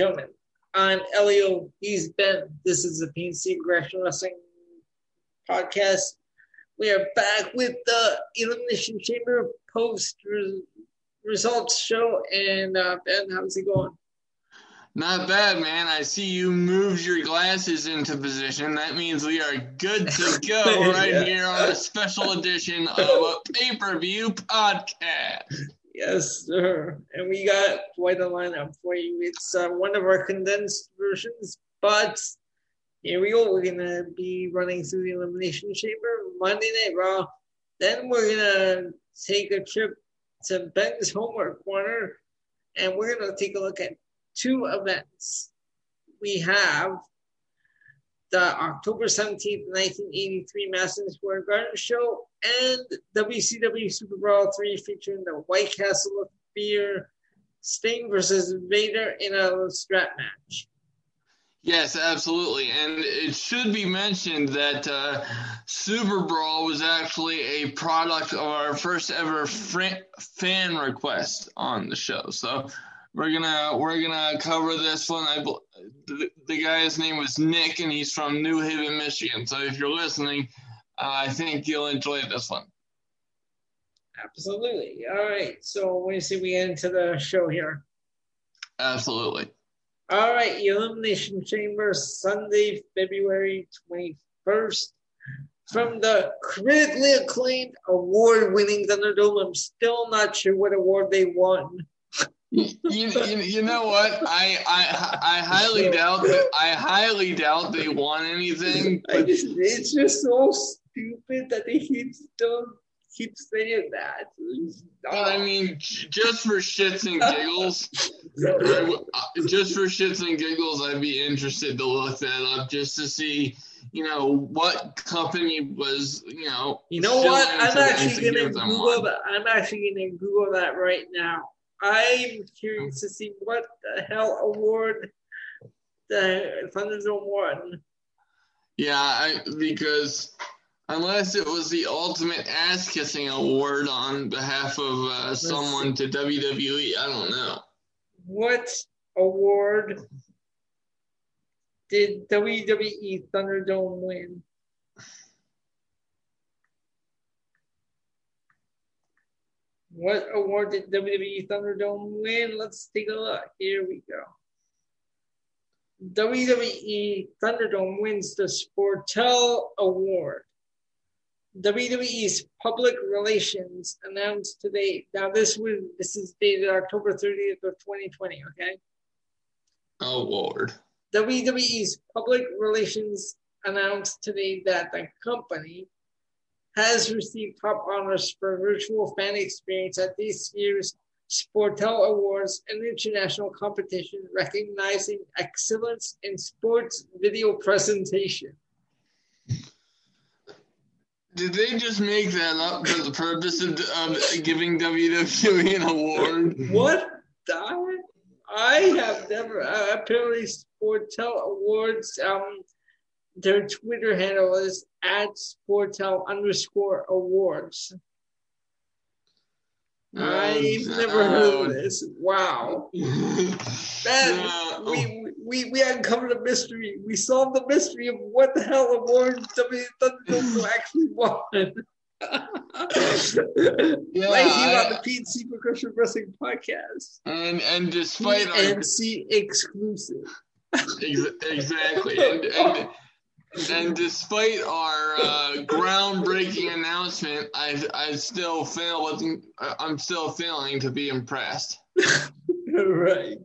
gentlemen, I'm Elio. He's Ben. This is the PNC Progression Wrestling podcast. We are back with the Elimination Chamber post results show. And uh, Ben, how's it going? Not bad, man. I see you moved your glasses into position. That means we are good to go right yeah. here on a special edition of a pay per view podcast. Yes, sir. And we got quite a lineup for you. It's uh, one of our condensed versions, but here we go. We're going to be running through the Elimination Chamber Monday Night Raw. Then we're going to take a trip to Ben's homework corner and we're going to take a look at two events. We have the October 17th, 1983 Madison Square Garden show and WCW Super Brawl 3 featuring the White Castle of Fear, Sting versus Vader in a strap match. Yes, absolutely. And it should be mentioned that uh, Super Brawl was actually a product of our first ever fan request on the show. So we're gonna we're gonna cover this one. I the, the guy's name was Nick, and he's from New Haven, Michigan. So if you're listening, uh, I think you'll enjoy this one. Absolutely. All right. So when you see we get into the show here. Absolutely. All right. Elimination Chamber Sunday, February twenty first. From the critically acclaimed award winning Thunderdome, I'm still not sure what award they won you, you, you know what? I, I I highly doubt that I highly doubt they want anything. But... Just, it's just so stupid that they keep still keep saying that. I mean, just for shits and giggles, just for shits and giggles, I'd be interested to look that up just to see, you know, what company was, you know. You know what? I'm actually gonna Google that. I'm actually gonna Google that right now. I'm curious to see what the hell award the Thunderdome won. Yeah, I, because unless it was the ultimate ass kissing award on behalf of uh, someone to WWE, I don't know. What award did WWE Thunderdome win? What award did WWE Thunderdome win? Let's take a look. Here we go. WWE Thunderdome wins the Sportel Award. WWE's public relations announced today. Now this was this is dated October 30th of 2020. Okay. Award. WWE's public relations announced today that the company has received top honors for virtual fan experience at this year's Sportel Awards, an international competition recognizing excellence in sports video presentation. Did they just make that up for the purpose of, of giving WWE an award? What? I have never. Uh, apparently, Sportel Awards um, their Twitter handle is at Sportel underscore awards. Oh, I've never heard of this. Wow. that, uh, oh. we, we, we uncovered a mystery. We solved the mystery of what the hell awards WWE Thunderdome actually won. yeah, right here I, on the PNC Progression Wrestling Podcast. And and despite PNC our, exclusive. exactly. And, and and despite our uh, groundbreaking announcement, I I still fail with I'm still failing to be impressed. right.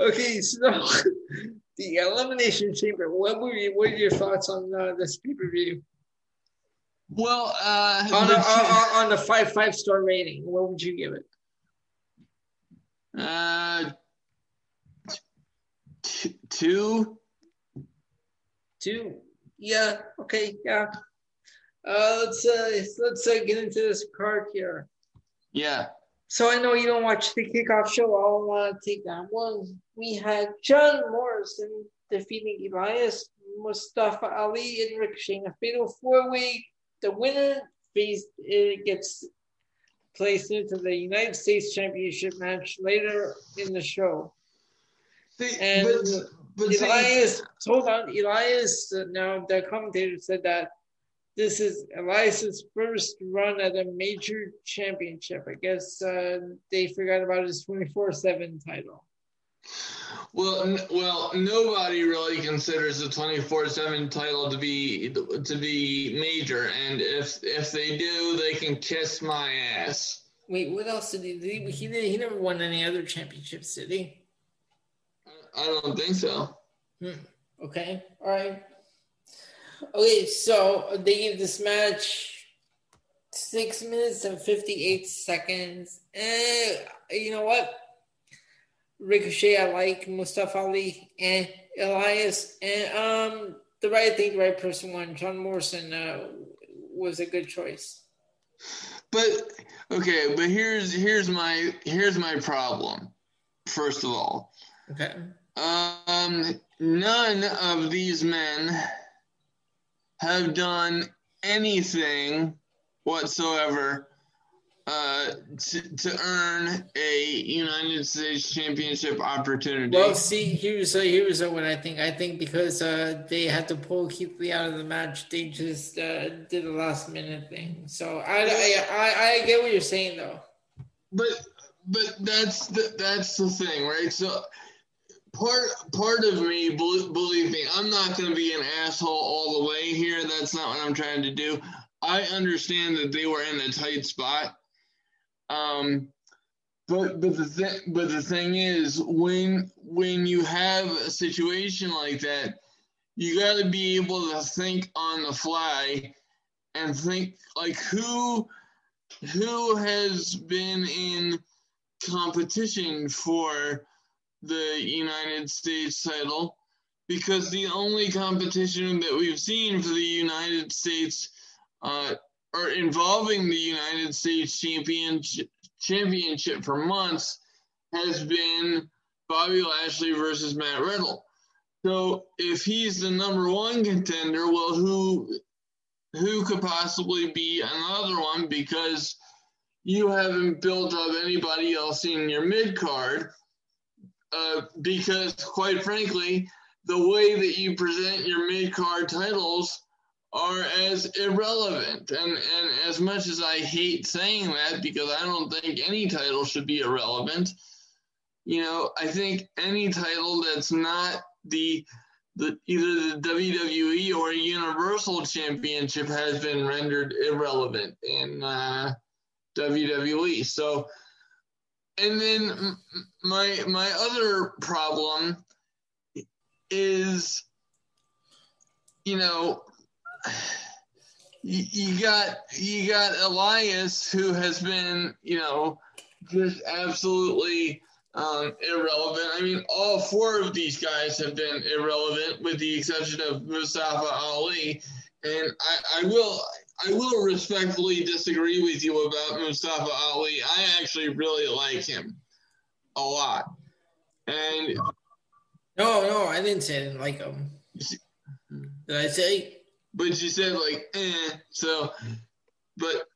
okay, so the elimination chamber. What were you, what are your thoughts on uh, this pay per view? Well, uh, on, the, on, on a five five star rating, what would you give it? Uh, t- two two. Yeah. Okay. Yeah. Uh, let's uh, let's uh, get into this card here. Yeah. So I know you don't watch the kickoff show. I'll uh, take that one. We had John Morrison defeating Elias Mustafa Ali and Ricochet in a fatal four way. The winner faced uh, gets placed into the United States Championship match later in the show. See, And but, but Elias told on Elias. Uh, now the commentator said that this is Elias's first run at a major championship. I guess uh, they forgot about his twenty four seven title. Well, n- well, nobody really considers the twenty four seven title to be to be major, and if if they do, they can kiss my ass. Wait, what else did he? Did he, he. He never won any other championships, did he? I don't think so. Hmm. Okay. All right. Okay, so they gave this match six minutes and fifty-eight seconds. Eh, you know what? Ricochet, I like Mustafa Ali and Elias, and um, the right, thing, the right person won. John Morrison uh, was a good choice. But okay, but here's here's my here's my problem. First of all, Okay. Um, none of these men have done anything whatsoever uh, to, to earn a United States Championship opportunity. Well, see, here's uh, here's what I think. I think because uh, they had to pull Keith Lee out of the match, they just uh, did a last minute thing. So I, I, I, I get what you're saying though. but but that's the, that's the thing, right? So part part of me, believe me, I'm not going to be an asshole all the way here. That's not what I'm trying to do. I understand that they were in a tight spot. Um, but but the but the thing is, when when you have a situation like that, you got to be able to think on the fly and think like who who has been in competition for the United States title because the only competition that we've seen for the United States uh, or involving the United States championship championship for months has been Bobby Lashley versus Matt Riddle. So if he's the number one contender, well, who who could possibly be another one because you haven't built up anybody else in your mid card. Uh, because quite frankly, the way that you present your mid card titles are as irrelevant. And and as much as I hate saying that because I don't think any title should be irrelevant, you know, I think any title that's not the the either the WWE or Universal Championship has been rendered irrelevant in uh, WWE. So, and then my my other problem is, you know, you, you got you got Elias who has been, you know, just absolutely um, irrelevant. I mean, all four of these guys have been irrelevant, with the exception of Mustafa Ali. And I, I will I will respectfully disagree with you about Mustafa Ali. I actually really like him a lot. And No, no, I didn't say I didn't like him. Did I say? but you said like eh, so but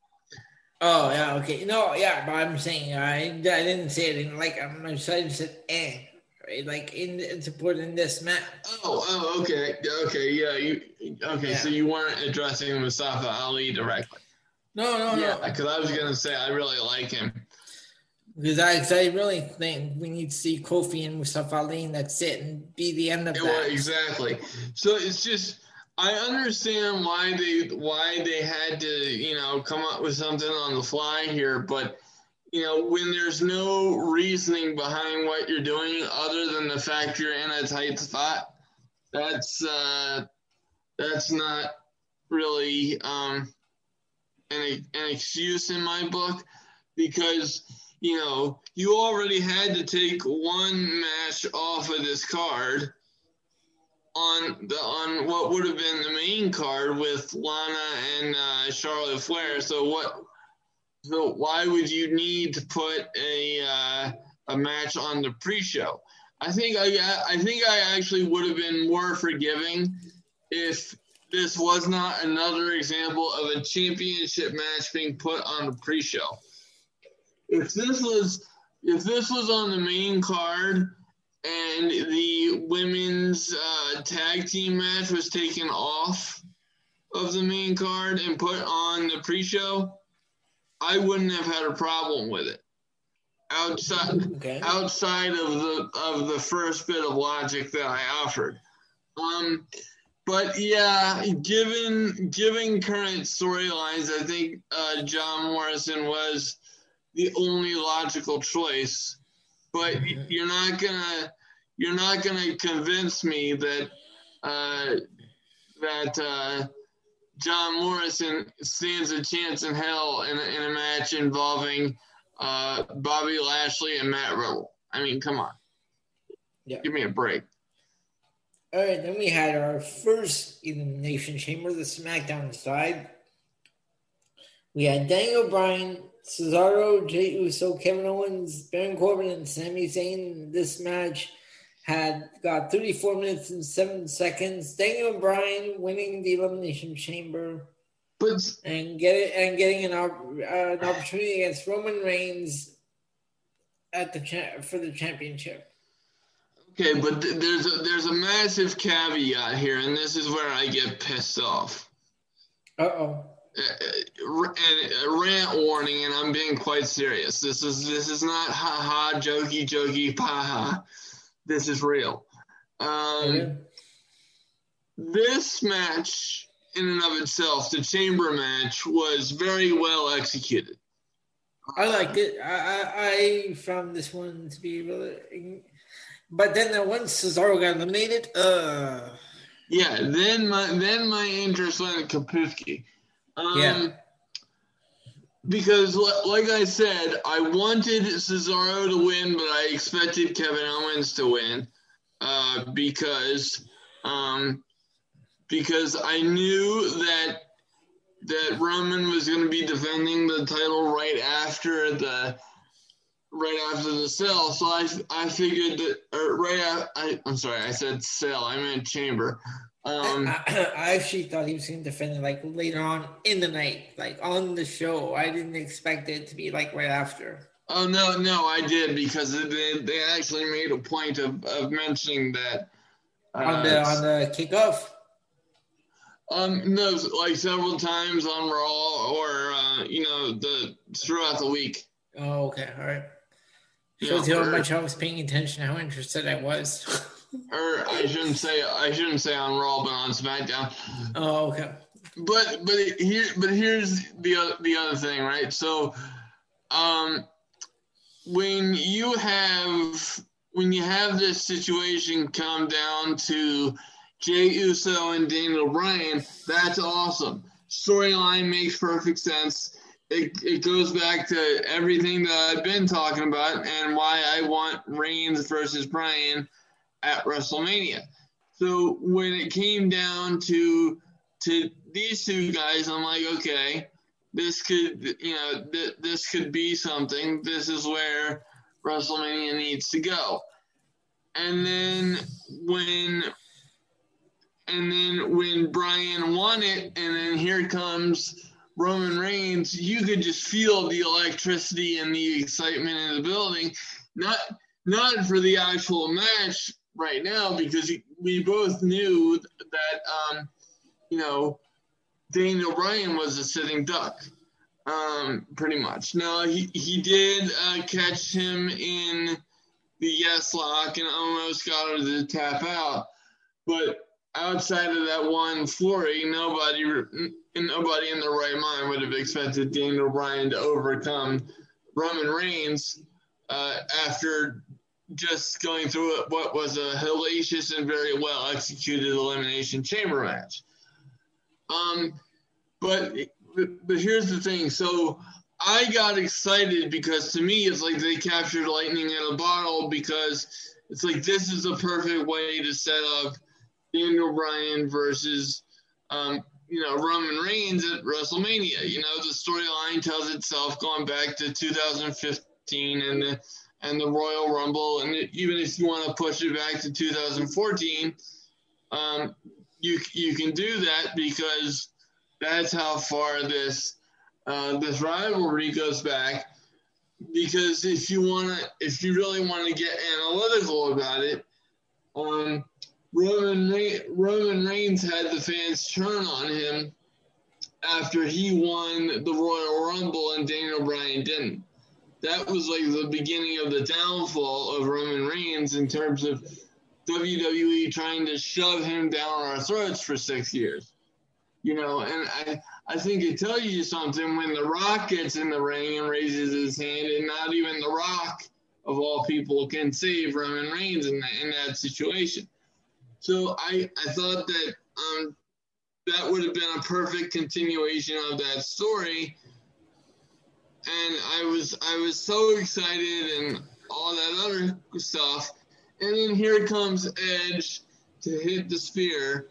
Oh yeah, okay. No, yeah, but I'm saying I, I didn't say I didn't like him. I just said eh? Like in to put in this match. oh oh okay okay yeah you okay so you weren't addressing Mustafa Ali directly. No, no, Yeah, no. because I was gonna say I really like him. Because I, I really think we need to see Kofi and Mustafa Ali, and that's it, and be the end of Yeah, well, that. exactly. So it's just I understand why they why they had to you know come up with something on the fly here, but you know when there's no reasoning behind what you're doing other than the fact you're in a tight spot, that's uh, that's not really um, an an excuse in my book because you know you already had to take one match off of this card on the on what would have been the main card with Lana and uh, Charlotte Flair. So what? So why would you need to put a uh, a match on the pre-show? I think I I think I actually would have been more forgiving if this was not another example of a championship match being put on the pre-show. if this was if this was on the main card and the women's uh, tag team match was taken off of the main card and put on the pre-show, I wouldn't have had a problem with it. Outside okay. outside of the of the first bit of logic that I offered. Um, but yeah, given given current storylines, I think uh, John Morrison was the only logical choice. But mm-hmm. you're not gonna you're not gonna convince me that uh, that uh, John Morrison stands a chance in hell in a, in a match involving uh, Bobby Lashley and Matt Riddle. I mean, come on. Yeah. Give me a break. All right, then we had our first Elimination Chamber, the SmackDown side. We had Daniel Bryan, Cesaro, Jey Uso, Kevin Owens, Baron Corbin, and Sami Zayn. In this match had got 34 minutes and 7 seconds. Daniel Bryan winning the Elimination Chamber. But, and get it and getting an, uh, an opportunity against Roman Reigns at the cha- for the championship. Okay, but th- there's a there's a massive caveat here, and this is where I get pissed off. Uh-oh. Uh, and a rant warning, and I'm being quite serious. This is this is not ha ha jokey jokey ha ha. This is real. Um, This match, in and of itself, the chamber match, was very well executed. I liked it. I, I, I found this one to be really but then uh, once Cesaro got eliminated, uh yeah, then my then my interest went to Kapusky. Um, yeah. Because, like I said, I wanted Cesaro to win, but I expected Kevin Owens to win uh, because um, because I knew that that Roman was going to be defending the title right after the right after the sale. So I, I figured that, right after, I, I'm sorry, I said sale, I meant chamber. Um, I, I, actually thought he was going to defend it like later on in the night, like on the show. I didn't expect it to be like right after. Oh no, no, I did because they, they actually made a point of, of mentioning that uh, on the on the kickoff. Um, no, like several times on Raw or uh, you know the throughout the week. Oh, okay, all right. Shows you how much I was paying attention, how interested I was. or I shouldn't say I shouldn't say on Raw, but on SmackDown. Oh, okay. But but here but here's the the other thing, right? So, um, when you have when you have this situation come down to Jey Uso and Daniel Bryan, that's awesome. Storyline makes perfect sense it, it goes back to everything that I've been talking about and why I want Reigns versus Bryan at WrestleMania. So when it came down to to these two guys, I'm like, okay, this could you know th- this could be something. This is where WrestleMania needs to go. And then when and then when Bryan won it, and then here comes Roman Reigns, you could just feel the electricity and the excitement in the building. Not not for the actual match right now because we both knew that um, you know Daniel Bryan was a sitting duck, um, pretty much. Now he he did uh, catch him in the yes lock and almost got him to tap out, but outside of that one flurry, nobody nobody in their right mind would have expected Daniel Bryan to overcome Roman Reigns uh, after just going through what was a hellacious and very well executed elimination chamber match. Um, but but here's the thing. So I got excited because to me it's like they captured lightning in a bottle because it's like this is a perfect way to set up Daniel Bryan versus um, you know Roman Reigns at WrestleMania. You know the storyline tells itself going back to 2015 and the and the Royal Rumble, and even if you want to push it back to 2014, um, you you can do that because that's how far this uh, this rivalry goes back. because if you want to, if you really want to get analytical about it, um, Roman Roman Reigns had the fans turn on him after he won the Royal Rumble and Daniel Bryan didn't. That was like the beginning of the downfall of Roman Reigns in terms of WWE trying to shove him down our throats for six years. You know, and I, I think it tells you something when The Rock gets in the ring and raises his hand, and not even The Rock, of all people, can save Roman Reigns in that, in that situation. So I, I thought that um, that would have been a perfect continuation of that story. And I was I was so excited and all that other stuff. And then here comes Edge to hit the spear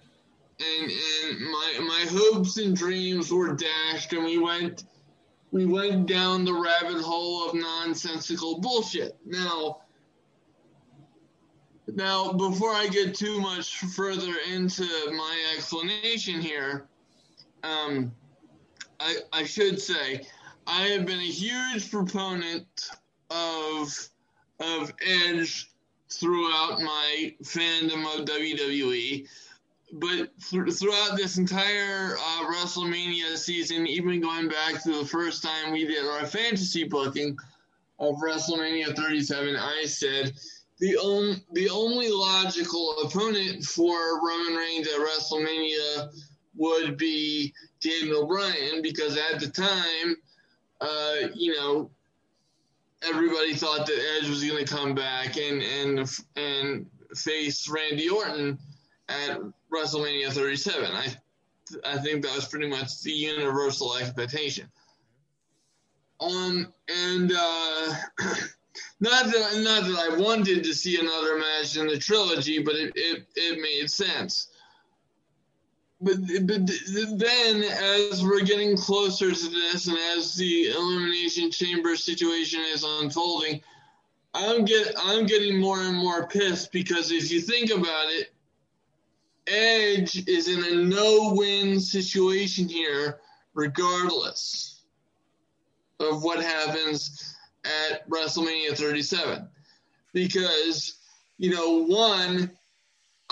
and and my my hopes and dreams were dashed, and we went we went down the rabbit hole of nonsensical bullshit. Now, now before I get too much further into my explanation here, um, I I should say I have been a huge proponent of of Edge throughout my fandom of WWE but th- throughout this entire uh, WrestleMania season, even going back to the first time we did our fantasy booking of WrestleMania 37, I said the only the only logical opponent for Roman Reigns at WrestleMania would be Daniel Bryan because at the time, uh, you know, everybody thought that Edge was going to come back and and and face Randy Orton at WrestleMania 37. I I think that was pretty much the universal expectation. Um, and uh, not that not that I wanted to see another match in the trilogy, but it it, it made sense. But, but then, as we're getting closer to this, and as the elimination chamber situation is unfolding, I'm get I'm getting more and more pissed because if you think about it, Edge is in a no win situation here, regardless of what happens at WrestleMania 37. Because, you know, one,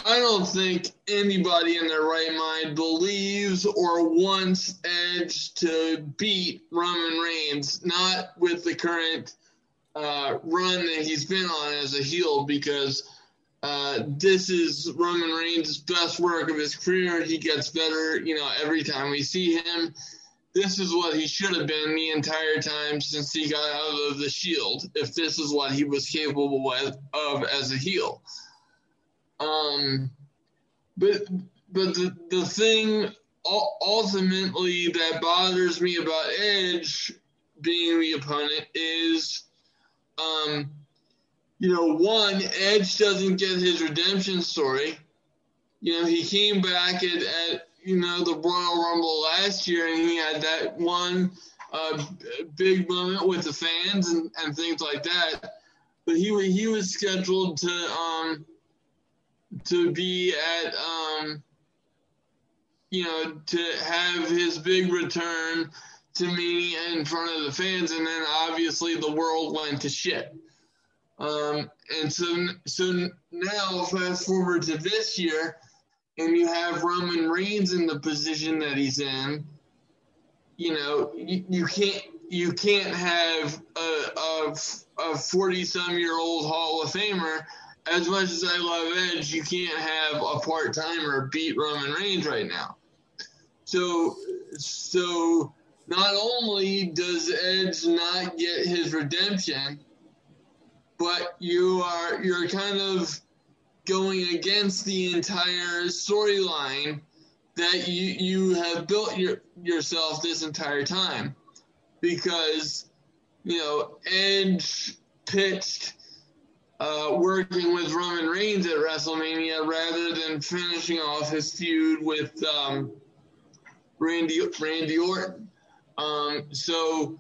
I don't think anybody in their right mind believes or wants Edge to beat Roman Reigns, not with the current uh, run that he's been on as a heel, because uh, this is Roman Reigns' best work of his career. He gets better, you know, every time we see him. This is what he should have been the entire time since he got out of the Shield. If this is what he was capable of as a heel, um, but but the the thing ultimately that bothers me about Edge being the opponent is um you know, one, Edge doesn't get his redemption story. You know, he came back at, at you know, the Royal Rumble last year and he had that one uh, big moment with the fans and, and things like that. But he he was scheduled to um to be at um you know to have his big return to me in front of the fans, and then obviously the world went to shit. Um, and so, so now fast forward to this year, and you have Roman Reigns in the position that he's in. You know, you, you can't you can't have a a, a forty some year old Hall of Famer. As much as I love Edge, you can't have a part timer beat Roman Reigns right now. So, so not only does Edge not get his redemption but you are you're kind of going against the entire storyline that you you have built your, yourself this entire time because you know Edge pitched uh, working with Roman Reigns at WrestleMania rather than finishing off his feud with um, Randy Randy Orton. Um, so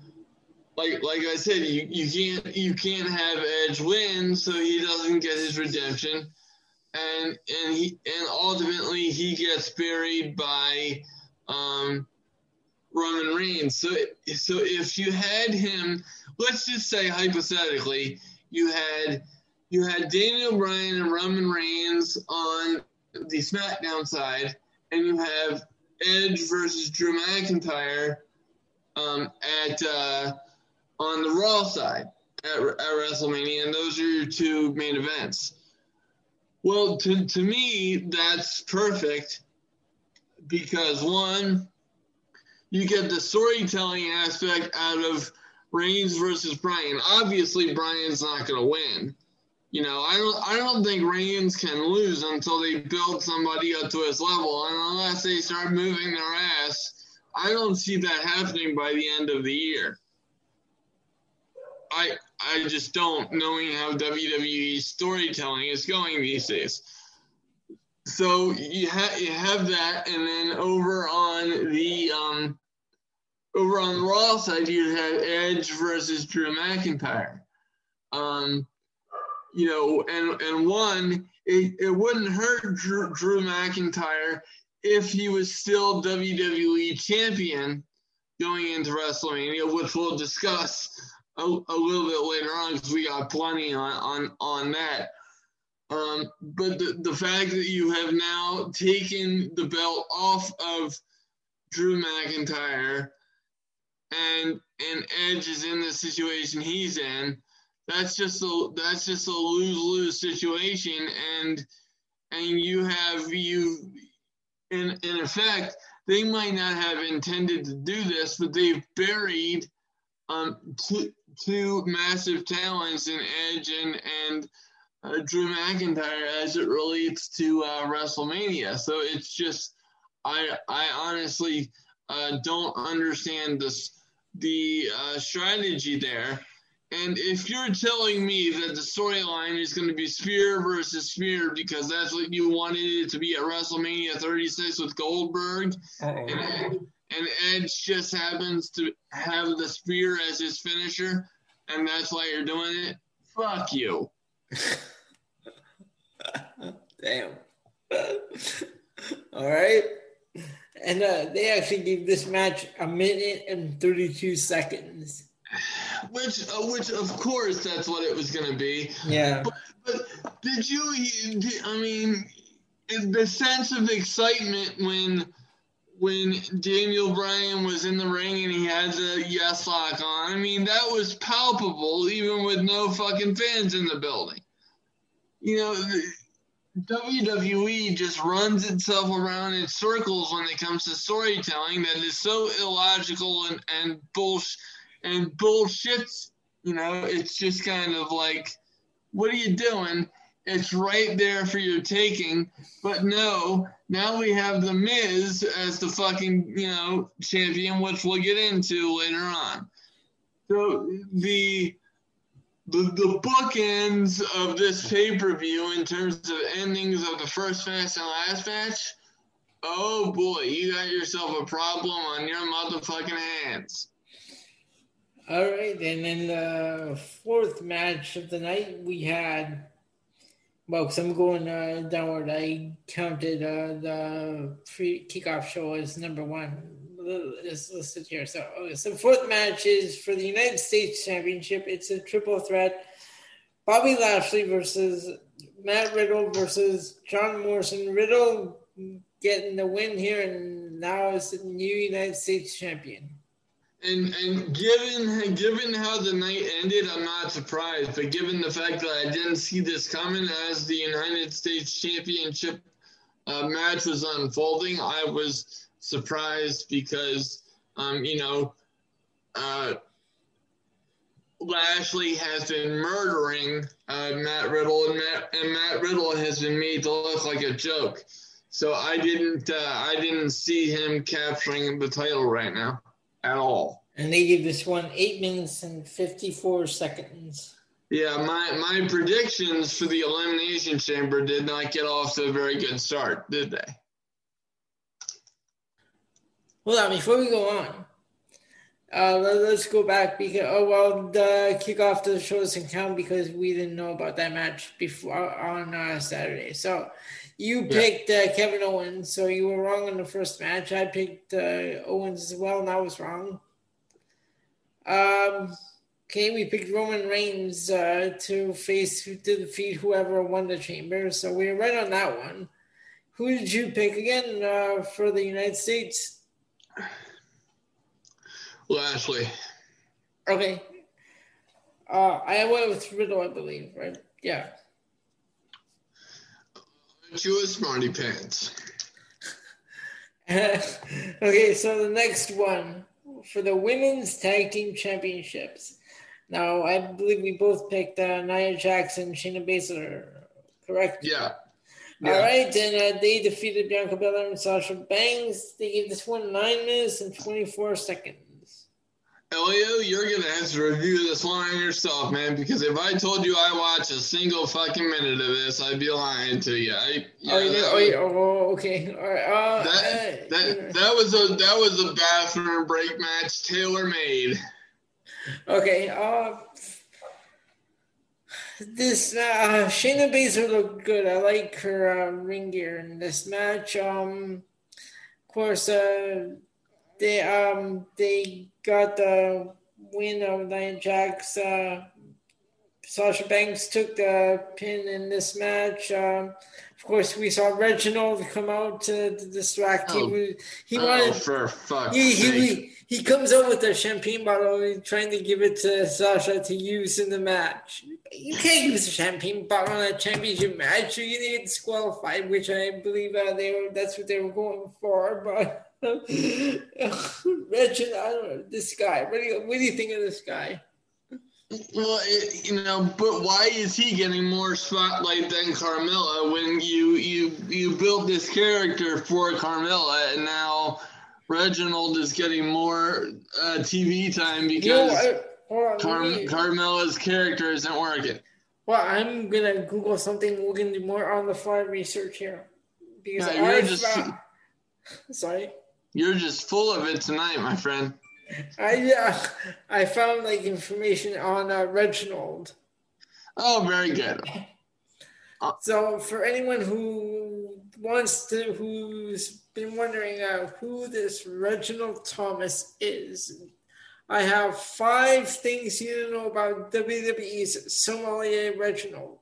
like like I said, you, you can't you can't have Edge win, so he doesn't get his redemption, and and he and ultimately he gets buried by um, Roman Reigns. So, so if you had him, let's just say hypothetically, you had you had Daniel Bryan and Roman Reigns on the SmackDown side, and you have Edge versus Drew McIntyre um, at uh, on the Raw side at, at WrestleMania, and those are your two main events. Well, to, to me, that's perfect because one, you get the storytelling aspect out of Reigns versus Bryan. Obviously, Bryan's not going to win. You know, I don't. I don't think Reigns can lose until they build somebody up to his level, and unless they start moving their ass, I don't see that happening by the end of the year. I I just don't, knowing how WWE storytelling is going these days. So you have you have that, and then over on the um, over on the Raw side, you have Edge versus Drew McIntyre. Um, you know, and and one, it, it wouldn't hurt Drew, Drew McIntyre if he was still WWE champion going into WrestleMania, which we'll discuss a, a little bit later on because we got plenty on on on that. Um, but the, the fact that you have now taken the belt off of Drew McIntyre and and Edge is in the situation he's in, that's just a that's just a lose lose situation, and and you have you in in effect they might not have intended to do this, but they've buried um two, two massive talents in Edge and and uh, Drew McIntyre as it relates to uh, WrestleMania. So it's just I I honestly uh, don't understand this the uh, strategy there. And if you're telling me that the storyline is going to be Spear versus Spear because that's what you wanted it to be at WrestleMania 36 with Goldberg, and, and Edge just happens to have the Spear as his finisher, and that's why you're doing it, fuck you. Damn. All right. And uh, they actually gave this match a minute and 32 seconds. Which, uh, which of course, that's what it was going to be. Yeah. But, but did you? I mean, the sense of excitement when when Daniel Bryan was in the ring and he had the yes lock on. I mean, that was palpable, even with no fucking fans in the building. You know. The, WWE just runs itself around in circles when it comes to storytelling that is so illogical and and bullshit and bullshits. You know, it's just kind of like, what are you doing? It's right there for your taking. But no, now we have the Miz as the fucking you know champion, which we'll get into later on. So the the, the bookends of this pay per view in terms of endings of the first match and last match, oh boy, you got yourself a problem on your motherfucking hands. All right, and then the fourth match of the night we had. Well, because I'm going uh, downward, I counted uh, the pre kickoff show as number one. Let's listed here. So, okay, so fourth match is for the United States Championship. It's a triple threat: Bobby Lashley versus Matt Riddle versus John Morrison. Riddle getting the win here, and now is the new United States champion. And and given given how the night ended, I'm not surprised. But given the fact that I didn't see this coming as the United States Championship uh, match was unfolding, I was surprised because, um, you know, uh, Lashley has been murdering uh, Matt Riddle, and Matt, and Matt Riddle has been made to look like a joke. So I didn't, uh, I didn't see him capturing the title right now at all. And they gave this one eight minutes and fifty-four seconds. Yeah, my my predictions for the elimination chamber did not get off to a very good start, did they? Well, now before we go on, Uh, let, us go back because oh well, the kickoff to the show doesn't count because we didn't know about that match before on uh, Saturday. So you picked uh, Kevin Owens, so you were wrong in the first match. I picked uh, Owens as well, and I was wrong. Um, okay, we picked Roman Reigns uh, to face to defeat whoever won the chamber, so we were right on that one. Who did you pick again uh, for the United States? Lashley. Okay. Uh, I went with Riddle, I believe, right? Yeah. You a smarty pants. okay, so the next one for the women's tag team championships. Now, I believe we both picked uh, Nia Jackson, Shayna Baszler, correct? Yeah. yeah. All right, and uh, they defeated Bianca Belair and Sasha Banks. They gave this one nine minutes and 24 seconds. Elio, you're gonna have to review this one on yourself, man. Because if I told you I watched a single fucking minute of this, I'd be lying to you. I, yeah, oh, yeah, oh, yeah, oh, okay. All right. Uh, that uh, that that was a that was a bathroom break match, tailor made. Okay. Uh, this uh, Shayna Baszler looked good. I like her uh, ring gear in this match. Um, of course, uh, they um they got the win of Nia Jax. Uh, Sasha Banks took the pin in this match. Um, of course, we saw Reginald come out to, to distract. Oh. He, he oh, wanted for fuck's he, sake. he, he comes out with a champagne bottle, trying to give it to Sasha to use in the match. You can't use a champagne bottle in a championship match. You're gonna get disqualified, which I believe uh, they were. That's what they were going for, but. Imagine, I don't know, this guy. What do you, what do you think of this guy? Well, it, you know, but why is he getting more spotlight than Carmella when you you you built this character for Carmella and now Reginald is getting more uh, TV time because you know, Car- Carmella's character isn't working. Well, I'm gonna Google something. We're gonna do more on the fly research here because yeah, I just, found... sorry. You're just full of it tonight, my friend. I uh, I found like information on uh, Reginald. Oh, very good. So for anyone who wants to, who's been wondering uh, who this Reginald Thomas is, I have five things you don't know about WWE's sommelier Reginald.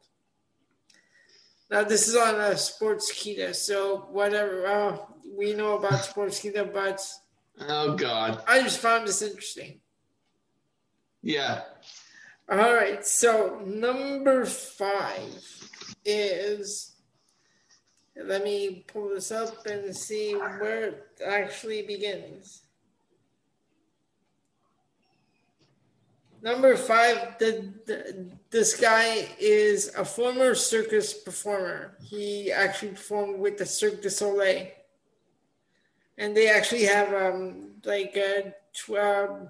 Now this is on a sports Sportskeeda, so whatever. Uh, we know about Sportskeeda, but oh god, I just found this interesting. Yeah. All right, so number five is. Let me pull this up and see where it actually begins. Number five, the, the, this guy is a former circus performer. He actually performed with the Cirque du Soleil and they actually have um, like uh, tw- um,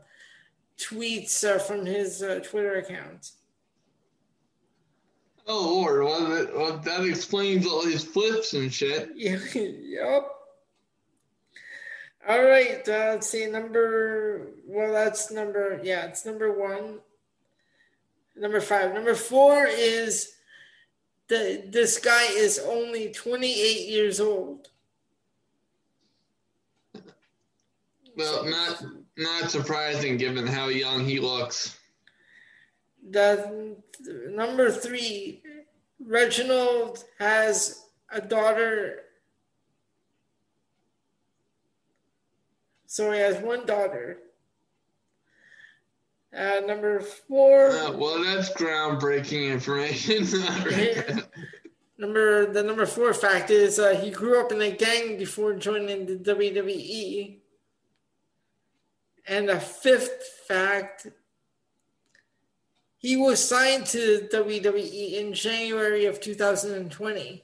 tweets uh, from his uh, Twitter account. Oh Lord! Well, that, well, that explains all his flips and shit. yep. All right. Uh, let's see. Number. Well, that's number. Yeah, it's number one. Number five. Number four is the this guy is only 28 years old. Well, not not surprising given how young he looks. The number three, Reginald has a daughter. So he has one daughter. Uh, number four. Uh, well, that's groundbreaking information. number the number four fact is uh, he grew up in a gang before joining the WWE. And the fifth fact, he was signed to WWE in January of 2020.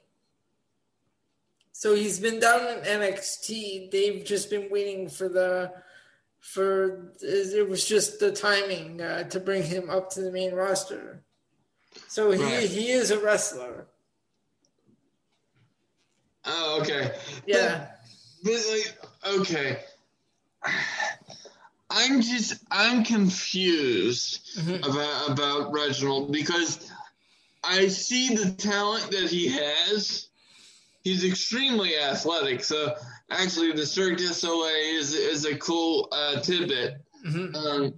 So he's been down in NXT. They've just been waiting for the for it was just the timing uh, to bring him up to the main roster. So he right. he is a wrestler. Oh, okay. Yeah. But, but like, okay. I'm just I'm confused mm-hmm. about about Reginald because I see the talent that he has. He's extremely athletic. So actually, the Cirque du Soleil is is a cool uh, tidbit. Mm-hmm. Um,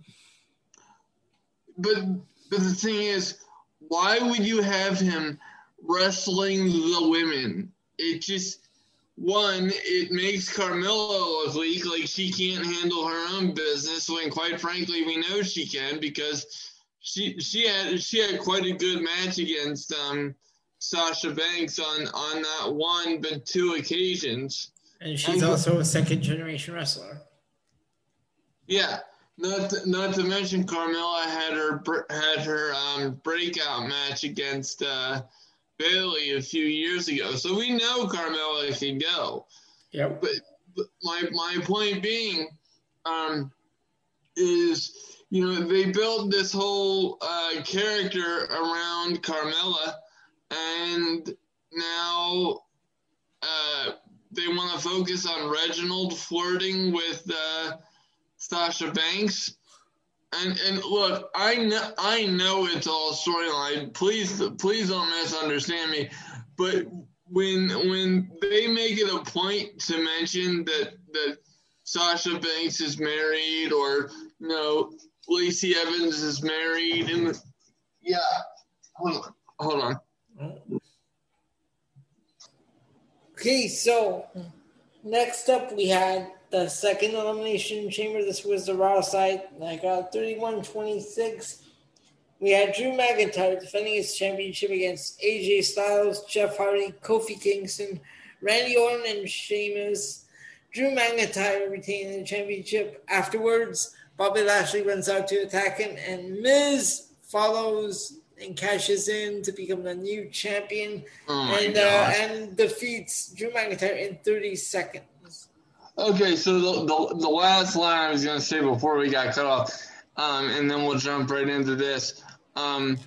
but but the thing is, why would you have him wrestling the women? It just one, it makes Carmella look weak, like she can't handle her own business. When quite frankly, we know she can because she she had she had quite a good match against um, Sasha Banks on on not one but two occasions. And she's and, also a second generation wrestler. Yeah, not to, not to mention Carmella had her had her um, breakout match against uh, Bayley a few years ago, so we know Carmella can go. But, but my my point being, um, is you know, they built this whole uh, character around Carmella, and now uh, they want to focus on Reginald flirting with uh, Sasha Banks. And and look, I know I know it's all storyline. Please please don't misunderstand me, but when when they make it a point to mention that that Sasha Banks is married or you know Lacey Evans is married, and yeah, hold on, hold on. Okay, so next up we had the second elimination chamber. This was the Raw side. I got 31 26. We had Drew McIntyre defending his championship against AJ Styles, Jeff Hardy, Kofi Kingston, Randy Orton, and Sheamus. Drew McIntyre retaining the championship afterwards. Bobby Lashley runs out to attack him, and Miz follows and cashes in to become the new champion oh and uh, and defeats Drew McIntyre in 30 seconds. Okay, so the, the, the last line I was going to say before we got cut off, um, and then we'll jump right into this. Um,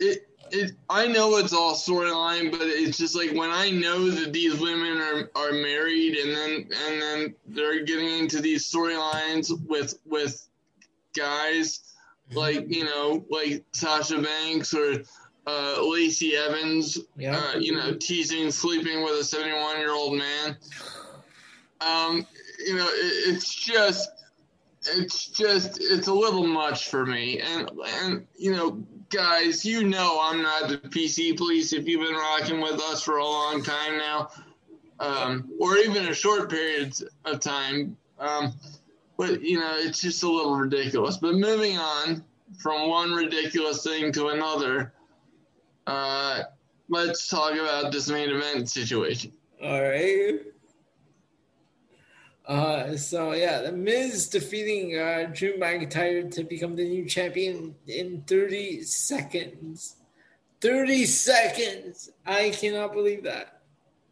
it it, I know it's all storyline, but it's just like when I know that these women are, are married, and then and then they're getting into these storylines with with guys like you know like Sasha Banks or uh, Lacey Evans, yeah. uh, you know, teasing sleeping with a 71 year old man. Um, you know, it, it's just it's just it's a little much for me and and you know guys, you know I'm not the PC police if you've been rocking with us for a long time now, um, or even a short period of time. Um, but, you know, it's just a little ridiculous. But moving on from one ridiculous thing to another, uh, let's talk about this main event situation. All right. Uh, so yeah, the Miz defeating uh, Drew McIntyre to become the new champion in 30 seconds. 30 seconds! I cannot believe that.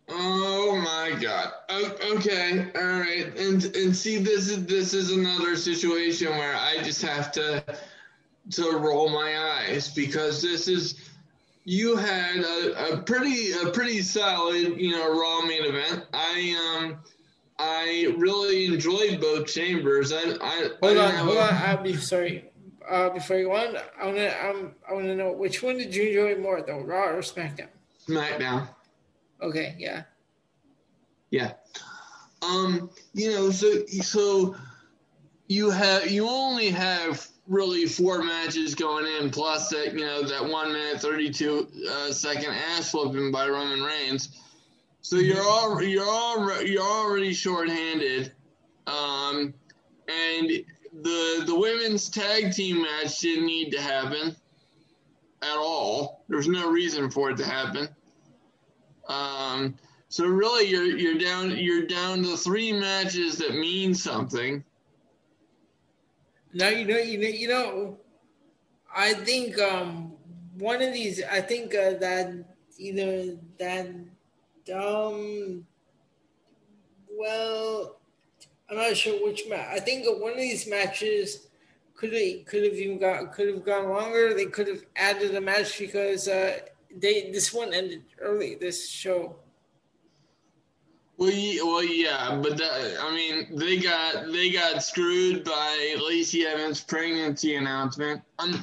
Oh my god. Okay, all right. And and see, this is this is another situation where I just have to to roll my eyes because this is you had a, a pretty a pretty solid you know raw main event. I um I really enjoyed both chambers. I, I hold I on, hold on. I'll be sorry. Uh, before you go on, I want to um, I want to know which one did you enjoy more, though, Raw or SmackDown? SmackDown. Okay, yeah. Yeah. Um, you know, so so you have you only have really four matches going in, plus that you know that one minute thirty two uh, second ass whooping by Roman Reigns. So you're all you're all you're already shorthanded, um, and the the women's tag team match didn't need to happen at all. There's no reason for it to happen. Um, so really, you're you're down you're down to three matches that mean something. Now you know you know you know. I think um, one of these. I think uh, that either that um, well, I'm not sure which match. I think one of these matches could have could have even got could have gone longer. They could have added a match because uh, they this one ended early. This show. Well, yeah, well, yeah, but that, I mean, they got they got screwed by Lacey Evans' pregnancy announcement. I'm,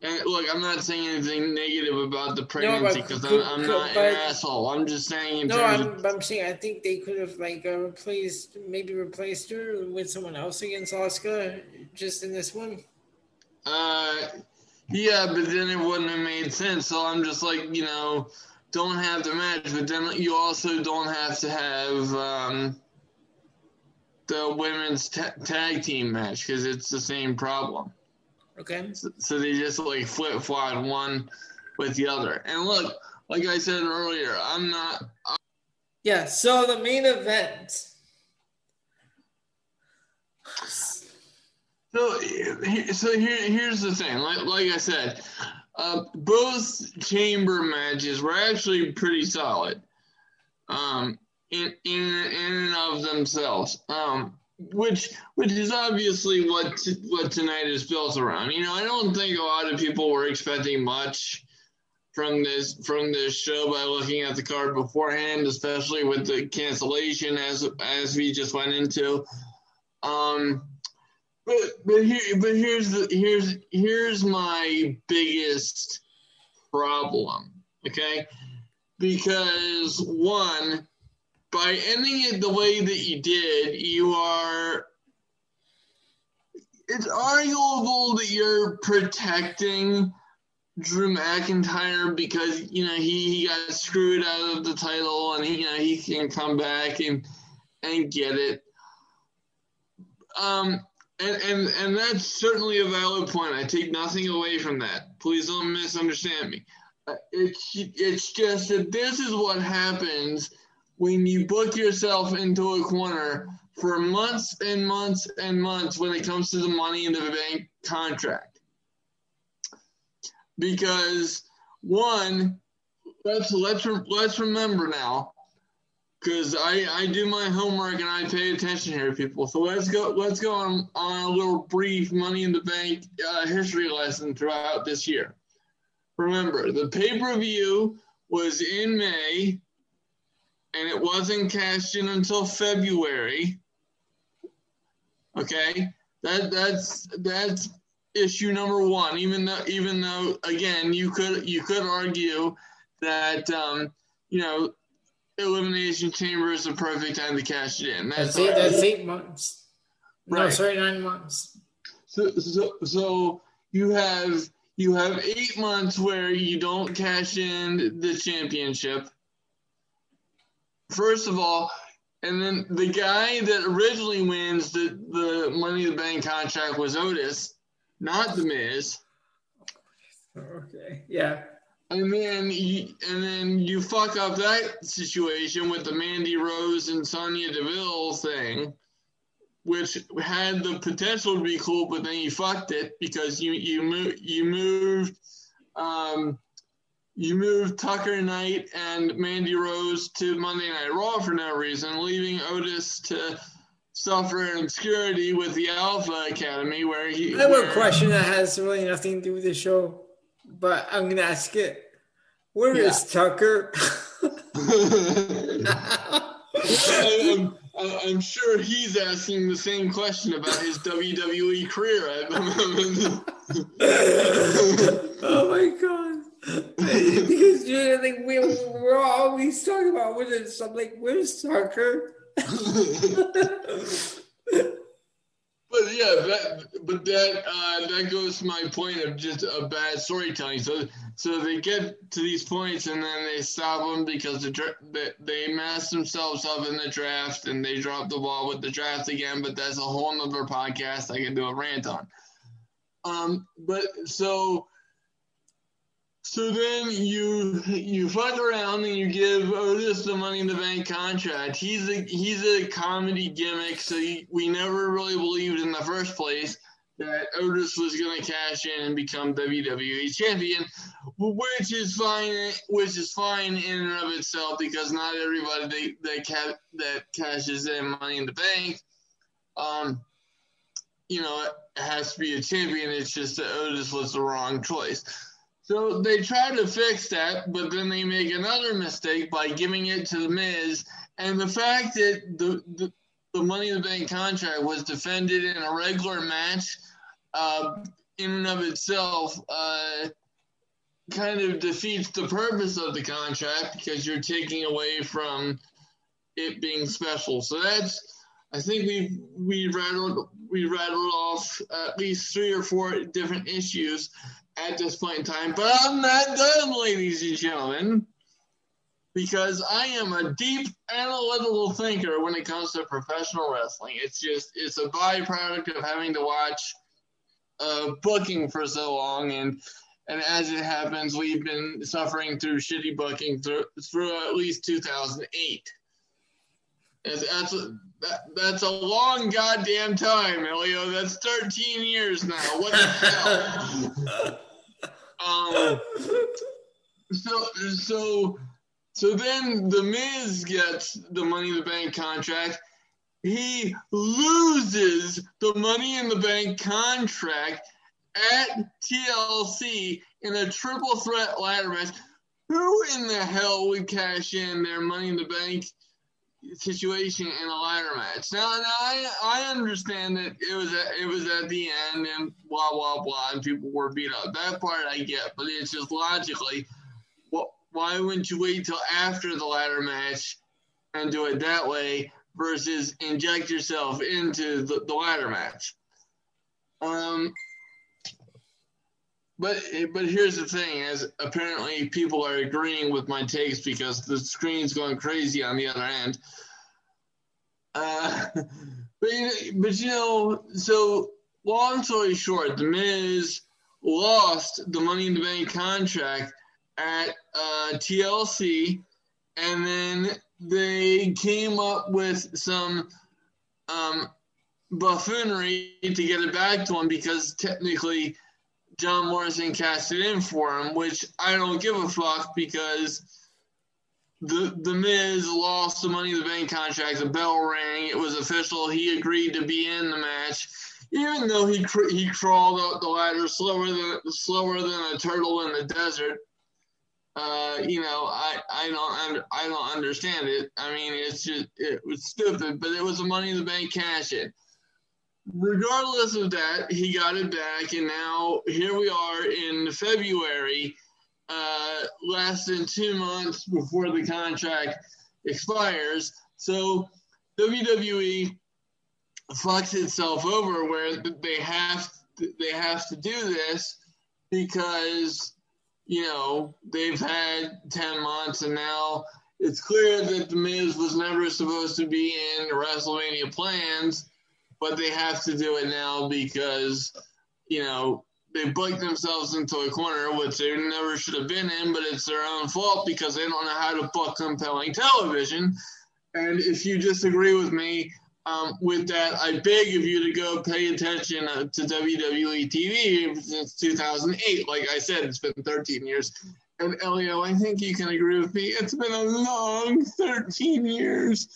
and look, I'm not saying anything negative about the pregnancy because no, I'm, I'm not an asshole. I'm just saying. no, I'm, of, I'm saying I think they could have like uh, replaced, maybe replaced her with someone else against Asuka, just in this one. Uh, yeah, but then it wouldn't have made sense. So I'm just like, you know, don't have the match, but then you also don't have to have um, the women's t- tag team match because it's the same problem. Okay. So, so they just like flip flop one with the other. And look, like I said earlier, I'm not. I'm yeah. So the main event. So, so here, here's the thing. Like, like I said, uh, both chamber matches were actually pretty solid, um, in in in and of themselves. Um, which which is obviously what what tonight is built around. You know, I don't think a lot of people were expecting much from this from this show by looking at the card beforehand, especially with the cancellation as as we just went into. Um, but but here but here's the here's here's my biggest problem. Okay, because one by ending it the way that you did, you are. It's arguable that you're protecting Drew McIntyre because you know he, he got screwed out of the title and he, you know he can come back and and get it. Um, and and and that's certainly a valid point. I take nothing away from that. Please don't misunderstand me. Uh, it's it's just that this is what happens when you book yourself into a corner for months and months and months when it comes to the money in the bank contract. Because one, let's let's let's remember now, because I I do my homework and I pay attention here, people. So let's go let's go on, on a little brief money in the bank uh, history lesson throughout this year. Remember, the pay per view was in May and it wasn't cashed in until February. Okay, that that's that's issue number one. Even though even though again you could you could argue that um, you know elimination chamber is the perfect time to cash it in. That's, that's eight. That's eight months. Right. No, sorry, nine months. So so so you have you have eight months where you don't cash in the championship first of all, and then the guy that originally wins the, the Money in the Bank contract was Otis, not The Miz. Okay, yeah. And then you, and then you fuck up that situation with the Mandy Rose and Sonya Deville thing, which had the potential to be cool, but then you fucked it because you you moved you moved um, you moved Tucker Knight and Mandy Rose to Monday Night Raw for no reason, leaving Otis to suffer in obscurity with the Alpha Academy, where he. I have where, a question that has really nothing to do with the show, but I'm going to ask it. Where yeah. is Tucker? I'm, I'm, sure he's asking the same question about his WWE career. oh my god because you know, like we we're always talking about what is something like where's Tucker? but yeah, that, but that uh, that goes to my point of just a bad storytelling. So so they get to these points and then they stop them because the they, they mess themselves up in the draft and they drop the ball with the draft again. But that's a whole nother podcast I can do a rant on. Um, but so so then you you fuck around and you give Otis the Money in the Bank contract. He's a he's a comedy gimmick, so he, we never really believed in the first place that Otis was going to cash in and become WWE champion, which is fine. Which is fine in and of itself because not everybody that that, that cashes in Money in the Bank, um, you know, has to be a champion. It's just that Otis was the wrong choice. So they try to fix that, but then they make another mistake by giving it to the Miz. And the fact that the, the, the Money in the Bank contract was defended in a regular match, uh, in and of itself, uh, kind of defeats the purpose of the contract because you're taking away from it being special. So that's I think we we rattled we rattled off at least three or four different issues at this point in time. But I'm not done, ladies and gentlemen, because I am a deep analytical thinker when it comes to professional wrestling. It's just it's a byproduct of having to watch uh, booking for so long and and as it happens, we've been suffering through shitty booking through, through at least 2008. That's a, that, that's a long goddamn time, Elio. That's 13 years now. What the hell? um, so, so, so then the Miz gets the Money in the Bank contract. He loses the Money in the Bank contract at TLC in a triple threat ladder match. Who in the hell would cash in their Money in the Bank situation in a ladder match. Now, now I, I understand that it was at, it was at the end and blah blah blah, and people were beat up. That part I get, but it's just logically? Why wouldn't you wait till after the ladder match and do it that way versus inject yourself into the, the ladder match? Um, but but here's the thing: as apparently people are agreeing with my takes because the screen's going crazy on the other end. Uh, but but you know, so long story short, the Miz lost the Money in the Bank contract at uh, TLC, and then they came up with some um, buffoonery to get it back to him because technically John Morrison cashed it in for him, which I don't give a fuck because the the Miz lost the Money in the Bank contract. The bell rang. It was official. He agreed to be in the match, even though he he crawled up the ladder slower than slower than a turtle in the desert. Uh, you know, I I don't I don't understand it. I mean, it's just it was stupid, but it was a Money in the Bank cash in regardless of that, he got it back, and now here we are in February, uh, less than two months before the contract expires. So WWE fucks itself over where they have to, they have to do this because you know they've had ten months, and now it's clear that the Miz was never supposed to be in WrestleMania plans but they have to do it now because, you know, they booked themselves into a corner which they never should have been in, but it's their own fault because they don't know how to book compelling television. And if you disagree with me um, with that, I beg of you to go pay attention uh, to WWE TV since 2008. Like I said, it's been 13 years. And Elio, I think you can agree with me. It's been a long 13 years.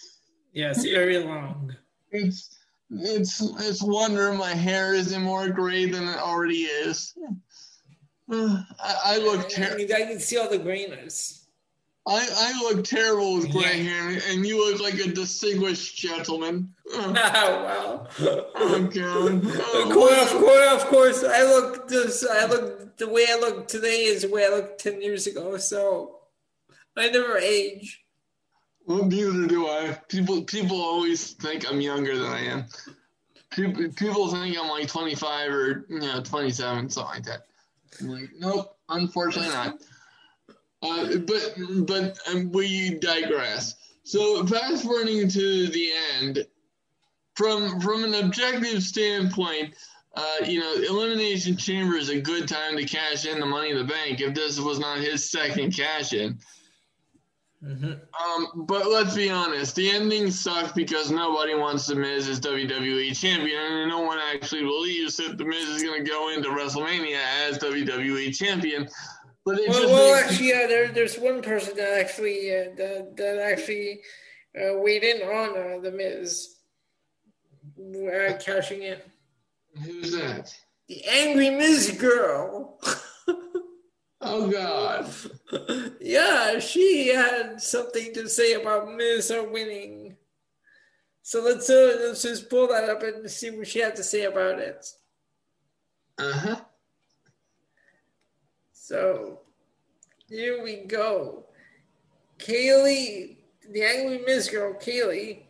Yes, very long. It's it's it's wonder my hair isn't more gray than it already is. I, I look terrible. I can see all the grayness. I, I look terrible with gray yeah. hair, and you look like a distinguished gentleman. Oh, well. Oh, God. Oh, of, course, of course, of course. I look this. I look the way I look today is the way I looked ten years ago. So I never age. Well, neither do I. People people always think I'm younger than I am. People, people think I'm like 25 or you know 27, something like that. I'm like, nope, unfortunately not. Uh, but but um, we digress. So fast forwarding to the end, from from an objective standpoint, uh, you know, Elimination Chamber is a good time to cash in the Money in the Bank. If this was not his second cash in, Mm-hmm. Um, but let's be honest, the ending sucked because nobody wants The Miz as WWE champion, and no one actually believes that The Miz is going to go into WrestleMania as WWE champion. But well, well actually, yeah, there, there's one person that actually uh, that, that actually uh, weighed in on uh, The Miz uh, cashing in. Who's that? The angry Miz girl. Oh God. yeah, she had something to say about Minnesota winning. So let's uh, let's just pull that up and see what she had to say about it. Uh huh. So here we go. Kaylee, the angry Miz Girl, Kaylee,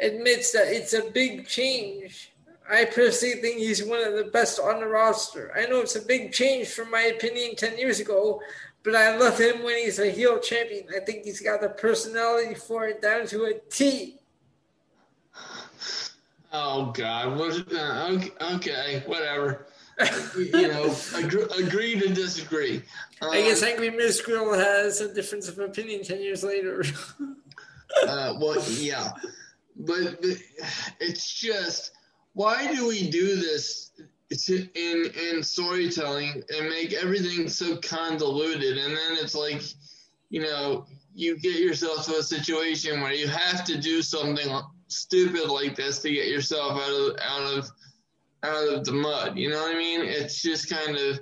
admits that it's a big change. I personally think he's one of the best on the roster. I know it's a big change from my opinion 10 years ago, but I love him when he's a heel champion. I think he's got the personality for it down to a T. Oh God! What? Uh, okay, okay, whatever. you know, agree, agree to disagree. Um, I guess Angry Miz Girl has a difference of opinion ten years later. uh, well, yeah, but, but it's just why do we do this in in storytelling and make everything so convoluted, and then it's like, you know, you get yourself to a situation where you have to do something stupid like this to get yourself out of out of out of the mud. You know what I mean? It's just kind of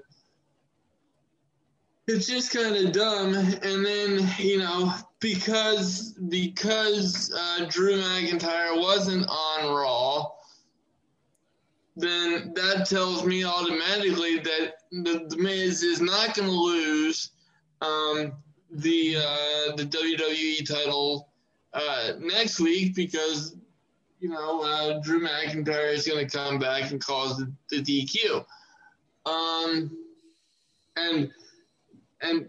it's just kind of dumb. And then you know because because uh, Drew McIntyre wasn't on Raw, then that tells me automatically that the, the Miz is not going to lose um, the uh, the WWE title uh, next week because you know uh, Drew McIntyre is going to come back and cause the, the DQ. Um, and and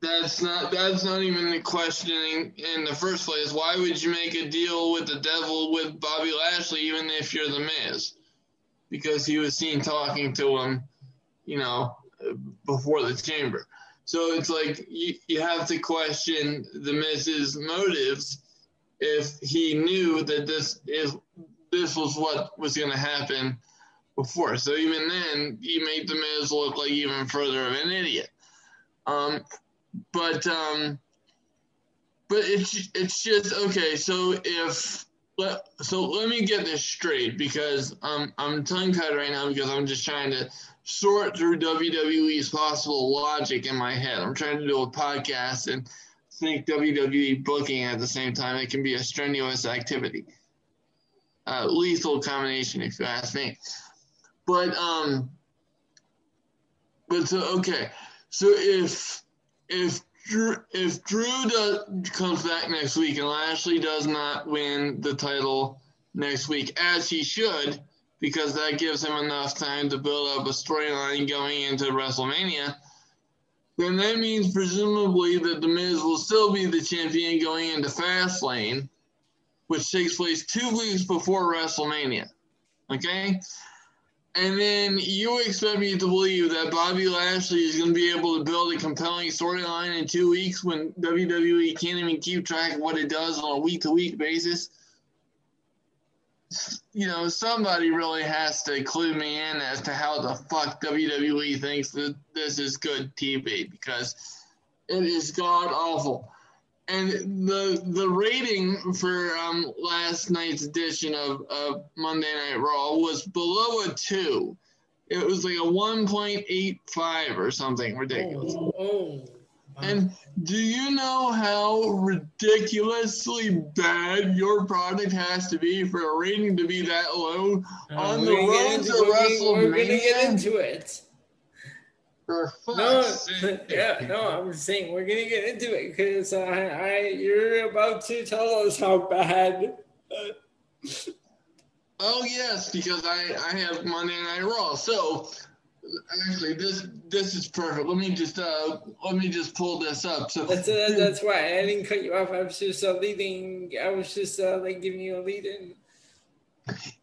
that's not that's not even the questioning in the first place. Why would you make a deal with the devil with Bobby Lashley even if you're the Miz? Because he was seen talking to him, you know, before the chamber. So it's like you, you have to question the Miz's motives if he knew that this is this was what was going to happen before. So even then, he made the Miz look like even further of an idiot. Um, but um, but it's it's just okay. So if let, so let me get this straight because I'm I'm tongue tied right now because I'm just trying to sort through WWE's possible logic in my head. I'm trying to do a podcast and think WWE booking at the same time. It can be a strenuous activity, lethal combination, if you ask me. But um, but so okay, so if if Drew, if Drew does, comes back next week and Lashley does not win the title next week, as he should, because that gives him enough time to build up a storyline going into WrestleMania then that means presumably that The Miz will still be the champion going into Fastlane, which takes place two weeks before WrestleMania. Okay? And then you expect me to believe that Bobby Lashley is going to be able to build a compelling storyline in two weeks when WWE can't even keep track of what it does on a week to week basis? you know, somebody really has to clue me in as to how the fuck WWE thinks that this is good TV because it is god awful. And the the rating for um, last night's edition of, of Monday Night Raw was below a two. It was like a one point eight five or something ridiculous. Oh, oh. And do you know how ridiculously bad your product has to be for a rating to be that low uh, on the road to WrestleMania? We're gonna get into it. No, yeah, no, I'm saying we're gonna get into it because uh, I, you're about to tell us how bad. oh yes, because I I have Monday Night Raw. So actually this this is perfect. Let me just uh let me just pull this up. So that's uh, that's why I didn't cut you off. I was just uh, leading. I was just uh, like giving you a lead in.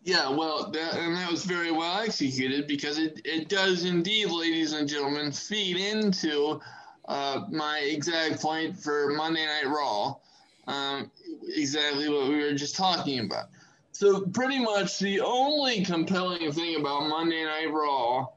Yeah, well, that, and that was very well executed because it, it does indeed, ladies and gentlemen, feed into uh, my exact point for Monday Night Raw. Um, exactly what we were just talking about. So, pretty much the only compelling thing about Monday Night Raw